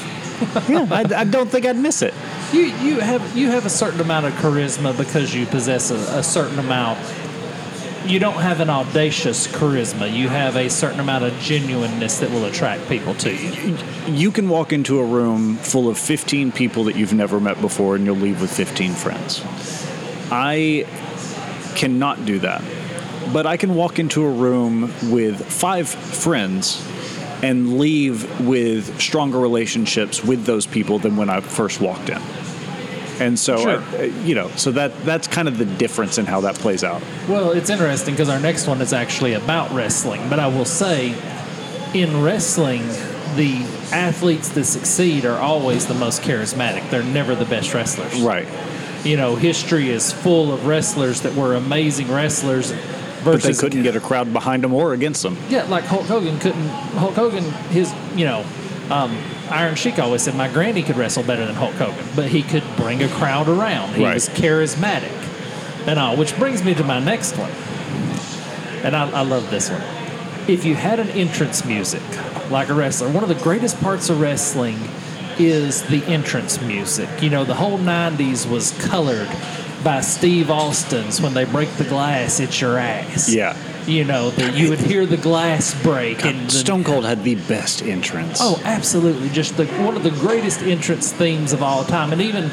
Yeah, I, I don't think I'd miss it. You you have you have a certain amount of charisma because you possess a, a certain amount. You don't have an audacious charisma. You have a certain amount of genuineness that will attract people to you. You can walk into a room full of 15 people that you've never met before and you'll leave with 15 friends. I cannot do that. But I can walk into a room with five friends and leave with stronger relationships with those people than when I first walked in. And so, Sure. I, you know, so that that's kind of the difference in how that plays out. Well, it's interesting because our next one is actually about wrestling. But I will say, in wrestling, the athletes that succeed are always the most charismatic. They're never the best wrestlers. Right. You know, history is full of wrestlers that were amazing wrestlers But they couldn't get a crowd behind them or against them. Yeah, like Hulk Hogan couldn't. Hulk Hogan, his, you know, um, Iron Sheik always said, my granny could wrestle better than Hulk Hogan, but he could bring a crowd around. He Right. was charismatic. And all, which brings me to my next one. And I, I love this one. If you had an entrance music, like a wrestler, one of the greatest parts of wrestling is the entrance music. You know, the whole 90s was colored by Steve Austin's when they break the glass, it's your ass. Yeah. You know, that you would hear the glass break and the, Stone Cold had the best entrance. Oh, absolutely! Just the one of the greatest entrance themes of all time. And even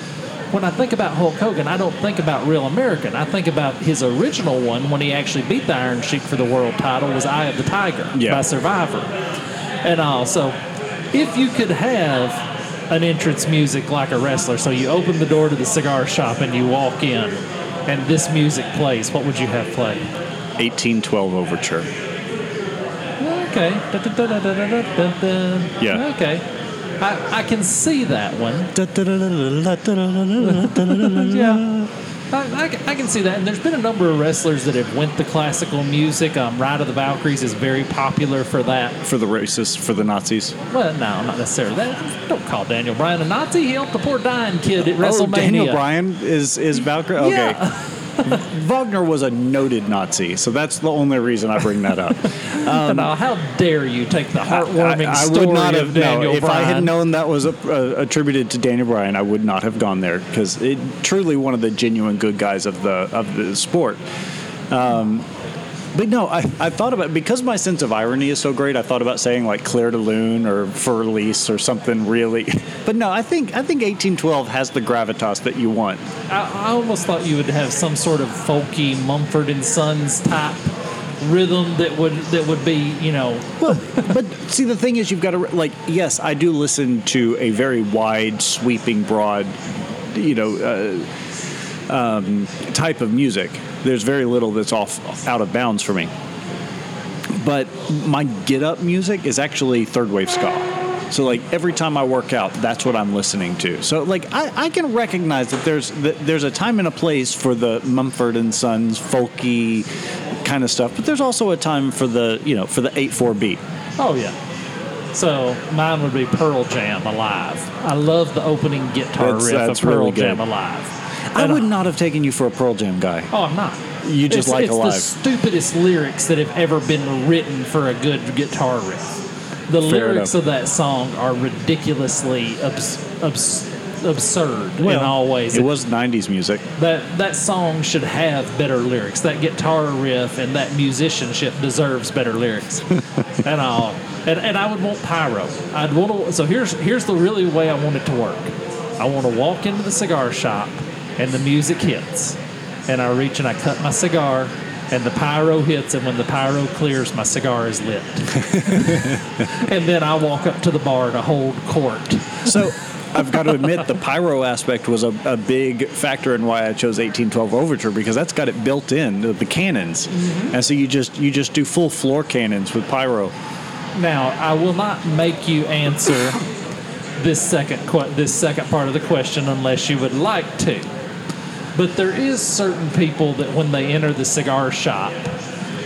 when I think about Hulk Hogan, I don't think about Real American. I think about his original one when he actually beat the Iron Sheik for the world title was Eye of the Tiger Yeah. by Survivor. And also, if you could have an entrance music like a wrestler, so you open the door to the cigar shop and you walk in, and this music plays, what would you have play? 1812 Overture. Okay. Yeah. Okay. I, I can see that one. Yeah. I, I, can- I can see that, and there's been a number of wrestlers that have went the classical music. Um, Ride of the Valkyries is very popular for that. For the racists, for the Nazis. Well, no, not necessarily. That, don't call Daniel Bryan a Nazi. He helped the poor dying kid at WrestleMania. Oh, Daniel Bryan is is Valkyrie. Okay, Yeah. *laughs* Wagner was a noted Nazi, so that's the only reason I bring that up. *laughs* now, how dare you take the heartwarming I, I story would not of have. Daniel no, if I had known that was a, uh, attributed to Daniel Bryan, I would not have gone there because it truly one of the genuine good guys of the of the sport. Um, but no, I, I thought about because my sense of irony is so great. I thought about saying like Clair de Lune or Fur Elise or something really. *laughs* But no, I think I think 1812 has the gravitas that you want. I, I almost thought you would have some sort of folky Mumford and Sons type rhythm that would that would be, you know, Well, but see, the thing is, you've got to like. Yes, I do listen to a very wide, sweeping, broad, you know, uh, um, type of music. There's very little that's off out of bounds for me. But my get up music is actually third wave ska. So like every time I work out, that's what I'm listening to. So like I, I can recognize that there's that there's a time and a place for the Mumford and Sons folky kind of stuff, but there's also a time for the you know for the eight four beat. oh yeah. So mine would be Pearl Jam Alive. I love the opening guitar That's- riff that's of Pearl really. Jam Alive. I would not have taken you for a Pearl Jam guy. Oh, I'm not. You just it's, like it's Alive. the stupidest lyrics that have ever been written for a good guitar riff. The Fair lyrics enough. of that song are ridiculously abs- abs- absurd in all ways. It was '90s music. that that song should have better lyrics. That guitar riff and that musicianship deserves better lyrics. *laughs* and all. And, and I would want pyro. I'd want to. So here's here's the really way I want it to work. I want to walk into the cigar shop, and the music hits, and I reach and I cut my cigar. And the pyro hits, and when the pyro clears, my cigar is lit. *laughs* and then I walk up to the bar to hold court. So I've got to admit, the pyro aspect was a, a big factor in why I chose 1812 Overture because that's got it built in the, the cannons, mm-hmm. and so you just you just do full floor cannons with pyro. Now, I will not make you answer this second que- this second part of the question unless you would like to. But there is certain people that when they enter the cigar shop,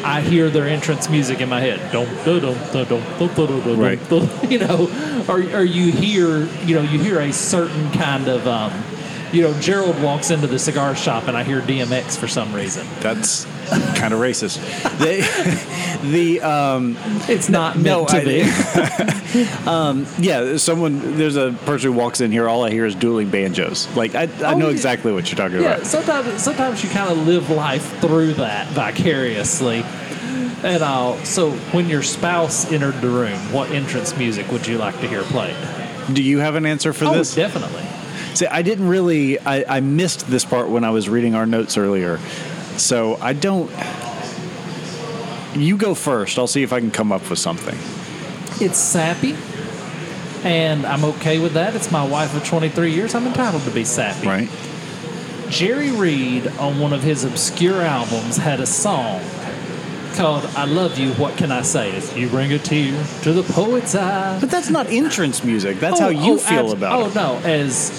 I hear their entrance music in my head. Don't right. *laughs* You know, or, or you hear you know you hear a certain kind of um, you know Gerald walks into the cigar shop and I hear DMX for some reason. That's kind of racist. They, *laughs* the um, It's not meant no, to I- be. *laughs* yeah, someone there's a person who walks in here. All I hear is dueling banjos. Like I, I Oh, know exactly what you're talking Yeah, about. sometimes sometimes you kind of live life through that vicariously. And uh, so, when your spouse entered the room, what entrance music would you like to hear played? Do you have an answer for Oh, this? definitely. See, I didn't really. I, I missed this part when I was reading our notes earlier, so I don't. You go first. I'll see if I can come up with something. It's sappy, and I'm okay with that. It's my wife of 23 years. I'm entitled to be sappy. Right? Jerry Reed, on one of his obscure albums, had a song called "I Love You." What can I say? It's, you bring a tear to the poet's eye. But that's not entrance music. That's oh, how Oh, you oh, feel abs- about oh, it. Oh, no, as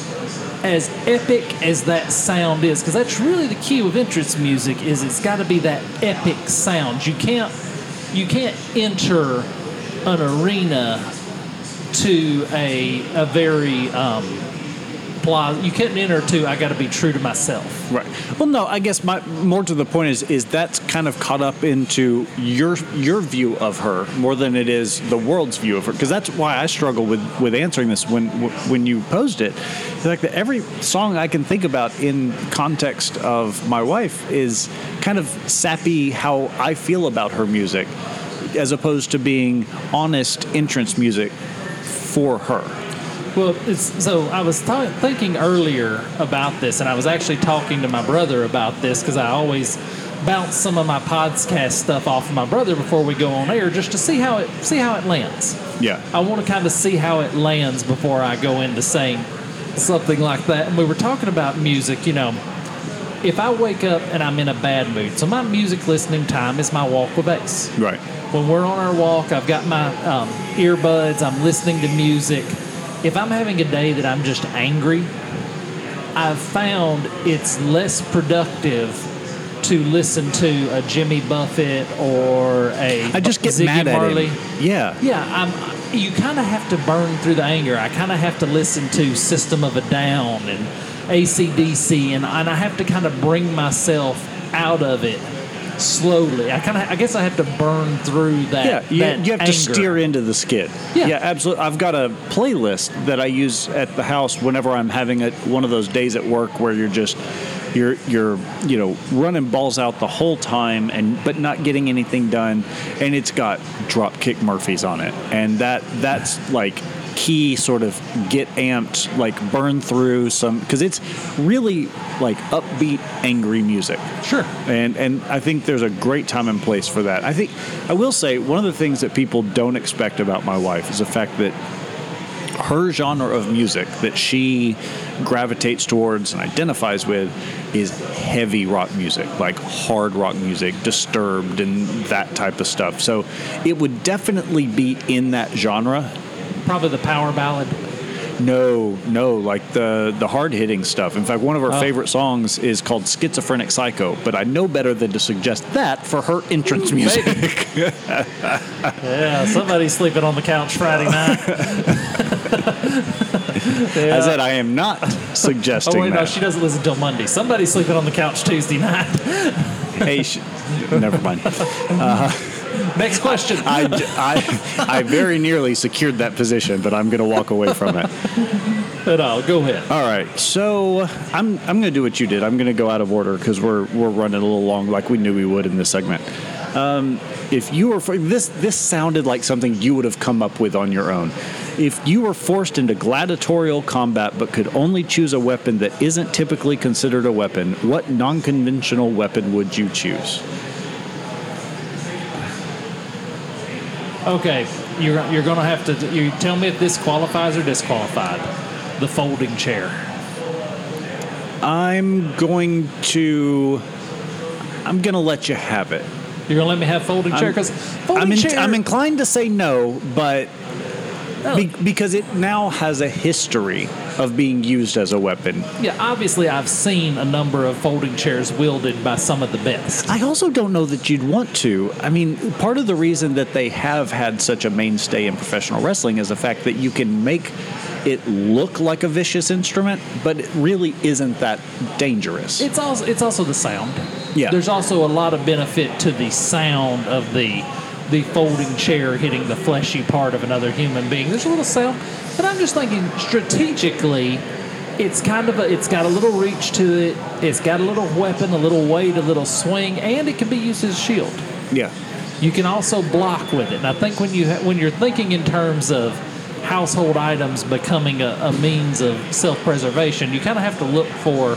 as epic as that sound is, because that's really the key with entrance music is it's got to be that epic sound. You can't you can't enter an arena to a a very um, You can't enter to I got to be true to myself. Right. Well, no. I guess my more to the point is is that's kind of caught up into your your view of her more than it is the world's view of her. Because that's why I struggle with with answering this when when you posed it. It's like that every song I can think about in context of my wife is kind of sappy how I feel about her music, as opposed to being honest entrance music for her. Well, it's, so I was th- thinking earlier about this, and I was actually talking to my brother about this because I always bounce some of my podcast stuff off of my brother before we go on air, just to see how it see how it lands. Yeah. I want to kind of see how it lands before I go into saying something like that. And we were talking about music, you know. If I wake up and I'm in a bad mood, so my music listening time is my walk with bass Right. when we're on our walk, I've got my um, earbuds, I'm listening to music, if I'm having a day that I'm just angry, I've found it's less productive to listen to a Jimmy Buffett or a I just get Ziggy mad at Marley. him. Yeah. Yeah, I'm. You kind of have to burn through the anger. I kind of have to listen to System of a Down and ACDC, and, and I have to kind of bring myself out of it slowly. I kind of, I guess, I have to burn through that. Yeah, you, that you have to steer into the skid. Yeah. absolutely. I've got a playlist that I use at the house whenever I'm having a, one of those days at work where you're just you're you're you know running balls out the whole time and but not getting anything done, and it's got Dropkick Murphys on it, and that that's like key sort of get amped like burn through some because it's really like upbeat angry music Sure. and and I think there's a great time and place for that. I think I will say one of the things that people don't expect about my wife is the fact that her genre of music that she gravitates towards and identifies with is heavy rock music, like hard rock music, disturbed and that type of stuff. So it would definitely be in that genre. Probably the power ballad. No, no, like the the hard hitting stuff. In fact, one of our Oh. favorite songs is called "Schizophrenic Psycho," but I know better than to suggest that for her entrance music. *laughs* Yeah, somebody's sleeping on the couch Friday night. yeah. I said I am not suggesting Oh wait, no, she doesn't listen till Monday. Somebody's sleeping on the couch Tuesday night. hey, sh- never mind. *laughs* Next question. I, I, I very nearly secured that position, but I'm going to walk away from it. no, go ahead. All right, so I'm I'm going to do what you did. I'm going to go out of order because we're we're running a little long, like we knew we would in this segment. Um, if you were this, this sounded like something you would have come up with on your own. If you were forced into gladiatorial combat but could only choose a weapon that isn't typically considered a weapon, what non-conventional weapon would you choose? Okay, you're you're gonna have to you tell me if this qualifies or disqualified. The folding chair. I'm going to. I'm to let you have it. You're gonna let me have folding chair because folding I'm, in, chair. I'm inclined to say no, but Oh. be, because it now has a history of being used as a weapon. yeah, obviously I've seen a number of folding chairs wielded by some of the best. I also don't know that you'd want to. I mean, part of the reason that they have had such a mainstay in professional wrestling is the fact that you can make it look like a vicious instrument, but it really isn't that dangerous. It's also it's also the sound. Yeah. There's also a lot of benefit to the sound of the the folding chair hitting the fleshy part of another human being. There's a little sound, but I'm just thinking strategically. It's kind of a, it's got a little reach to it. It's got a little weapon, a little weight, a little swing, and it can be used as a shield. yeah. You can also block with it. And I think when you ha- when you're thinking in terms of household items becoming a, a means of self-preservation, you kind of have to look for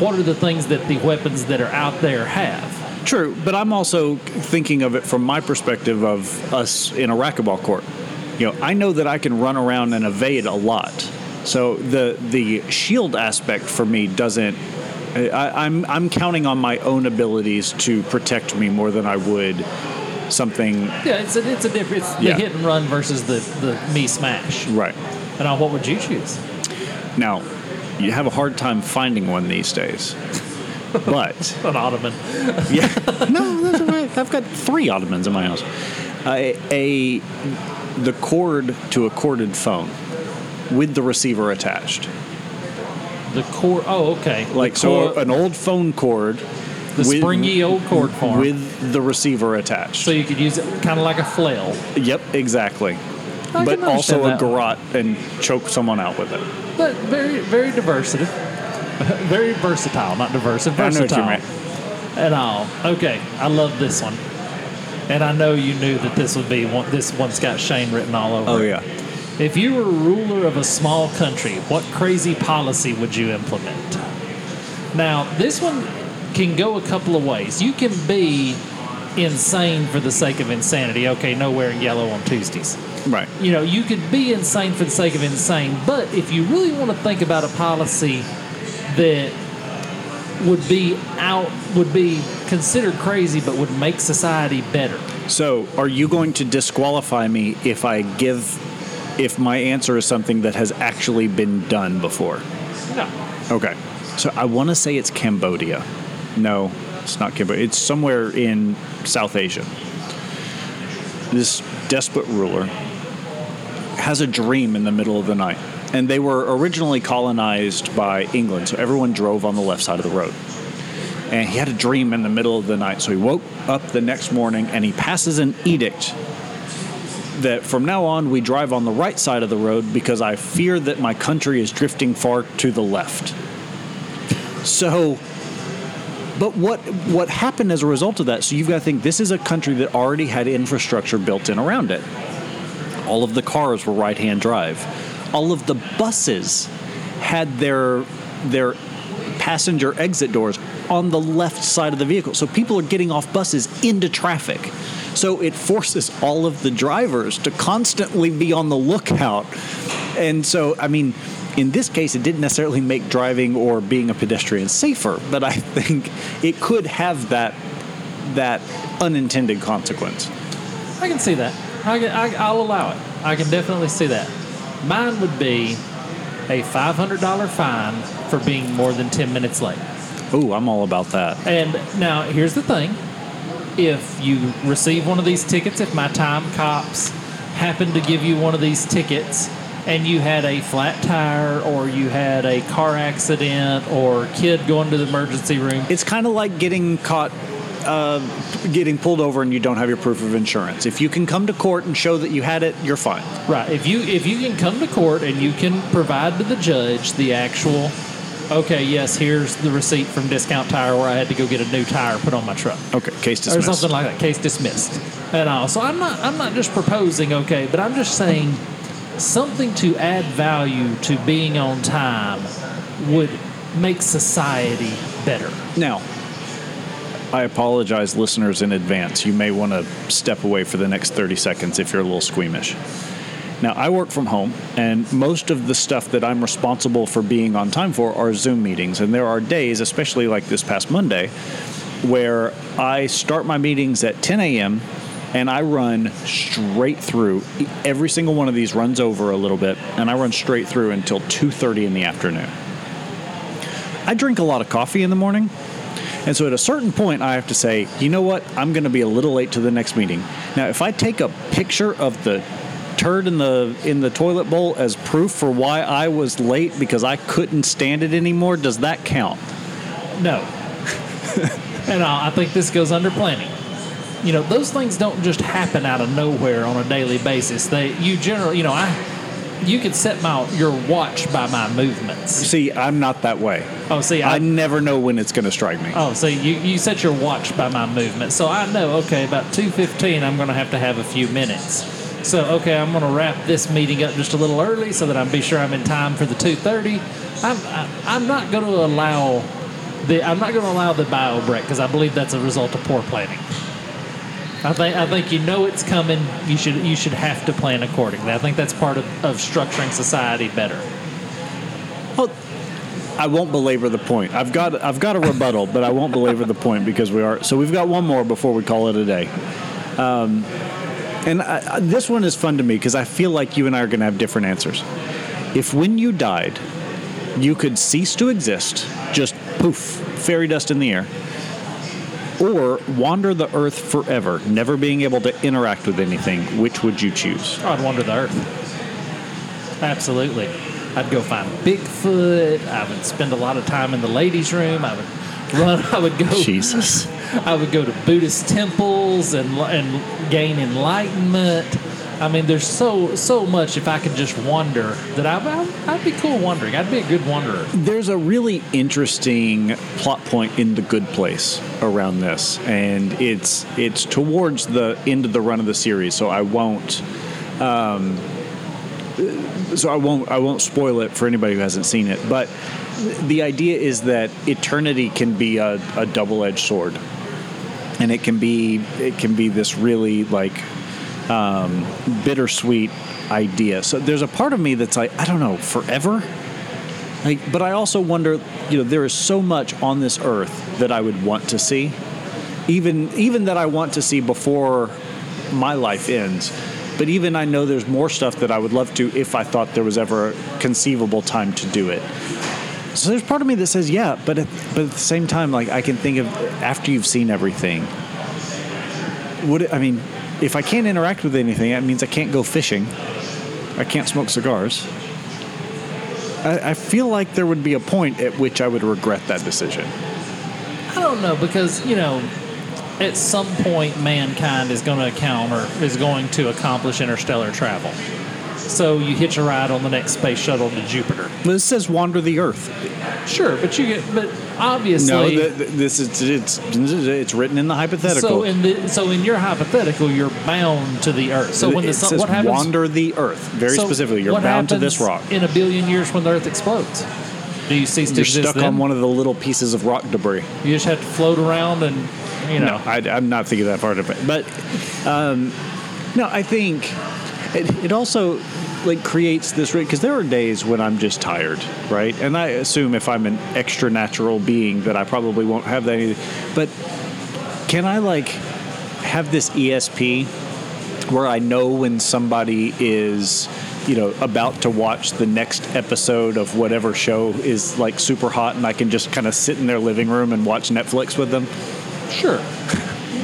what are the things that the weapons that are out there have. True, but I'm also thinking of it from my perspective of us in a racquetball court. You know, I know that I can run around and evade a lot. So the the shield aspect for me doesn't. I, I'm I'm counting on my own abilities to protect me more than I would something. Yeah, it's a, it's a different it's Yeah. the hit and run versus the the me smash. Right And now, what would you choose? now, you have a hard time finding one these days. *laughs* But An ottoman. yeah, *laughs* no, that's all right. I've got three ottomans in my house. A, a the cord to a corded phone with the receiver attached. The cord. Oh, okay. Like the so, cord- an old phone cord, the springy old cord form. with the receiver attached. so you could use it kind of like a flail. yep, exactly. I but also a garrote and choke someone out with it. But very, very diversity. *laughs* very versatile, not diverse, I know what you versatile. meant. And all. Okay, I love this one. And I know you knew that this would be one. This one's got Shane written all over. Oh it. yeah. If you were ruler of a small country, what crazy policy would you implement? Now, this one can go a couple of ways. You can be insane for the sake of insanity. Okay, no wearing yellow on Tuesdays Right. you know, you could be insane for the sake of insane, but if you really want to think about a policy that would be out, would be considered crazy, but would make society better. So, are you going to disqualify me if I give if my answer is something that has actually been done before. No. Okay. So I want to say it's Cambodia. No, it's not Cambodia. It's somewhere in South Asia. This desperate ruler has a dream in the middle of the night. And they were originally colonized by England, so everyone drove on the left side of the road. And he had a dream in the middle of the night. So he woke up the next morning and he passes an edict that from now on we drive on the right side of the road because I fear that my country is drifting far to the left. So, but what what happened as a result of that? So you've got to think this is a country that already had infrastructure built in around it. All of the cars were right-hand drive. All of the buses had their their passenger exit doors on the left side of the vehicle. So people are getting off buses into traffic. So it forces all of the drivers to constantly be on the lookout. And so, I mean, in this case, it didn't necessarily make driving or being a pedestrian safer, but I think it could have that that unintended consequence. I can see that. I can, I, I'll allow it. I can definitely see that. Mine would be a $500 fine for being more than 10 minutes late. Ooh, I'm all about that. And now here's the thing if you receive one of these tickets, if my time cops happen to give you one of these tickets and you had a flat tire or you had a car accident or kid going to the emergency room, It's kind of like getting caught uh, getting pulled over and you don't have your proof of insurance. If you can come to court and show that you had it, you're fine. Right. If you if you can come to court and you can provide to the judge the actual okay, yes, here's the receipt from Discount Tire where I had to go get a new tire put on my truck. Okay, case dismissed. Or something like that. Case dismissed. And all. So I'm not I'm not just proposing, okay, but I'm just saying something to add value to being on time would make society better. Now, I apologize, listeners, in advance. You may want to step away for the next 30 seconds if you're a little squeamish. Now, I work from home, and most of the stuff that I'm responsible for being on time for are Zoom meetings. And there are days, especially like this past Monday, where I start my meetings at 10 a.m. and I run straight through. Every single one of these runs over a little bit, and I run straight through until 2:30 in the afternoon. I drink a lot of coffee in the morning, and so at a certain point, I have to say, you know what? I'm going to be a little late to the next meeting. Now, if I take a picture of the turd in the in the toilet bowl as proof for why I was late because I couldn't stand it anymore, does that count? No. *laughs* and I I think this goes under planning. You know, those things don't just happen out of nowhere on a daily basis. They, you generally, you know, I, you could set my your watch by my movements. See, I'm not that way. Oh, see, I I, never know when it's going to strike me. oh, so you you set your watch by my movement. So I know, okay, about two fifteen, I'm going to have to have a few minutes. So okay, I'm going to wrap this meeting up just a little early so that I'm be sure I'm in time for the two thirty. I'm I, I'm not going to allow the I'm not going to allow the bio break because I believe that's a result of poor planning. I think I think you know it's coming. You should you should have to plan accordingly. I think that's part of, of structuring society better. Well, I won't belabor the point. I've got I've got a rebuttal, but I won't belabor the point because we are. So we've got one more before we call it a day. Um, and I, I, this one is fun to me because I feel like you and I are going to have different answers. If when you died, you could cease to exist, just poof, fairy dust in the air, or wander the earth forever, never being able to interact with anything, which would you choose? I'd wander the earth. Absolutely. I'd go find Bigfoot. I would spend a lot of time in the ladies' room. I would run. I would go. *laughs* Jesus. I would go to Buddhist temples and and gain enlightenment. I mean, there's so so much. If I could just wander, that I, I I'd be cool wandering. I'd be a good wanderer. There's a really interesting plot point in the good place around this, and it's it's towards the end of the run of the series, so I won't. Um, so I won't I won't spoil it for anybody who hasn't seen it. But the idea is that eternity can be a, a double edged sword, and it can be it can be this really like um, bittersweet idea. So there's a part of me that's like I don't know forever. Like, but I also wonder, you know, there is so much on this earth that I would want to see, even even that I want to see before my life ends. But even I know there's more stuff that I would love to if I thought there was ever a conceivable time to do it. So there's part of me that says yeah, but at, but at the same time, like I can think of after you've seen everything. Would it, I mean, if I can't interact with anything, that means I can't go fishing. I can't smoke cigars. I, I feel like there would be a point at which I would regret that decision. I don't know because you know, at some point, mankind is going to encounter is going to accomplish interstellar travel. So you hitch a ride on the next space shuttle to Jupiter. This says wander the earth. Sure, but you get but obviously No, th- th- this is it's it's written in the hypothetical. So in the so in your hypothetical, you're bound to the Earth. So when the it sun, says what happens? wander the earth. Very so specifically, you're bound to this rock. in a billion years when the Earth explodes. Do you cease to You're exist stuck then? on one of the little pieces of rock debris. You just have to float around and you know. No, I, am not thinking that far of it. But um, no, I think it, it also like creates this because there are days when I'm just tired, right? And I assume if I'm an extra natural being that I probably won't have that. Either. But can I like have this ESP where I know when somebody is you know about to watch the next episode of whatever show is like super hot and I can just kind of sit in their living room and watch Netflix with them? Sure.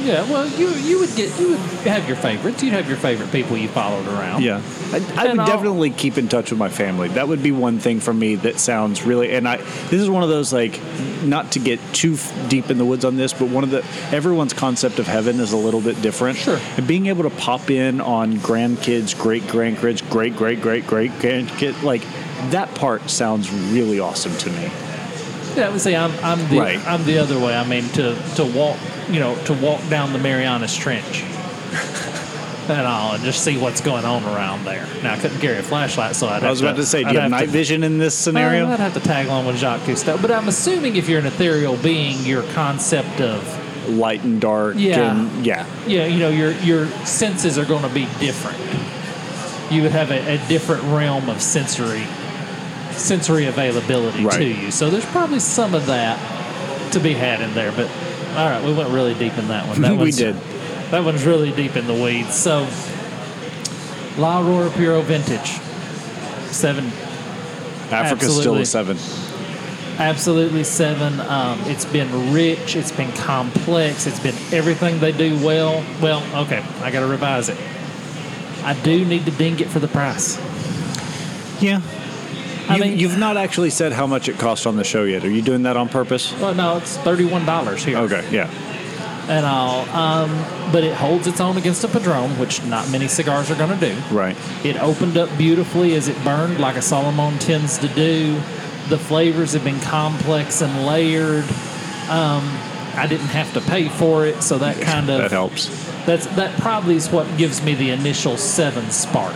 Yeah, well, you you would get you would have your favorites. You'd have your favorite people you followed around. Yeah, I, I would I'll- definitely keep in touch with my family. That would be one thing for me that sounds really. And I, this is one of those like, not to get too f- deep in the woods on this, but one of the everyone's concept of heaven is a little bit different. Sure. And being able to pop in on grandkids, great grandkids, great great great great grandkid, like that part sounds really awesome to me. Yeah, I would say I'm I'm the Right. I'm the other way. I mean to to walk you know to walk down the Marianas Trench. *laughs* And all, and just see what's going on around there. Now I couldn't carry a flashlight, so I'd I was have about to say, do I'd you have night to- vision in this scenario? Uh, I'd have to tag along with Jacques Cousteau. But I'm assuming if you're an ethereal being, your concept of Light and dark. Yeah. And, yeah. yeah, you know, your your senses are going to be different. You would have a, a different realm of sensory sensory availability Right. to you. So there's probably some of that to be had in there. But all right, we went really deep in that one. That *laughs* We one's- did. That one's really deep in the weeds. So La Aurora Puro Vintage, seven Africa's still a seven. Absolutely seven. Um, it's been rich. It's been complex. It's been everything they do well. Well, okay, I got to revise it. I do need to ding it for the price. Yeah. I you, mean- you've not actually said how much it cost on the show yet. Are you doing that on purpose? Well, no, it's thirty-one dollars here, Okay, yeah. and all. Um, but it holds its own against a Padron, which not many cigars are going to do. Right. It opened up beautifully as it burned, like a Salomon tends to do. The flavors have been complex and layered. Um, I didn't have to pay for it, so that kind of That helps. That's that probably is what gives me the initial seven spark.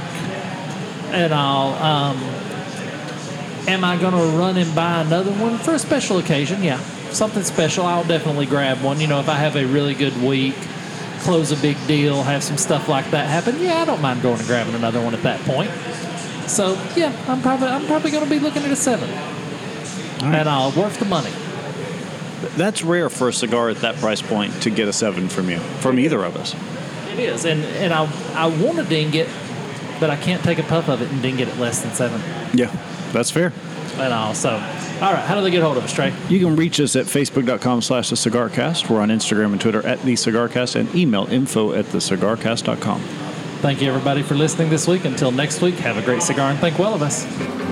And I'll um, am I going to run and buy another one for a special occasion? Yeah, something special. I'll definitely grab one. You know, if I have a really good week, close a big deal, have some stuff like that happen. Yeah, I don't mind going and grabbing another one at that point. So yeah, I'm probably I'm probably going to be looking at a seven, and I'll worth the money. That's rare for a cigar at that price point to get a seven from you, from either of us. It is, and and I I want to ding it, but I can't take a puff of it and ding it at less than seven. Yeah, that's fair. And all so, all right. How do they get hold of us, Trae? You can reach us at facebook.com slash the cigarcast. We're on Instagram and Twitter at the cigarcast and email info at thecigarcast.com. Thank you everybody for listening this week. Until next week, have a great cigar and think well of us.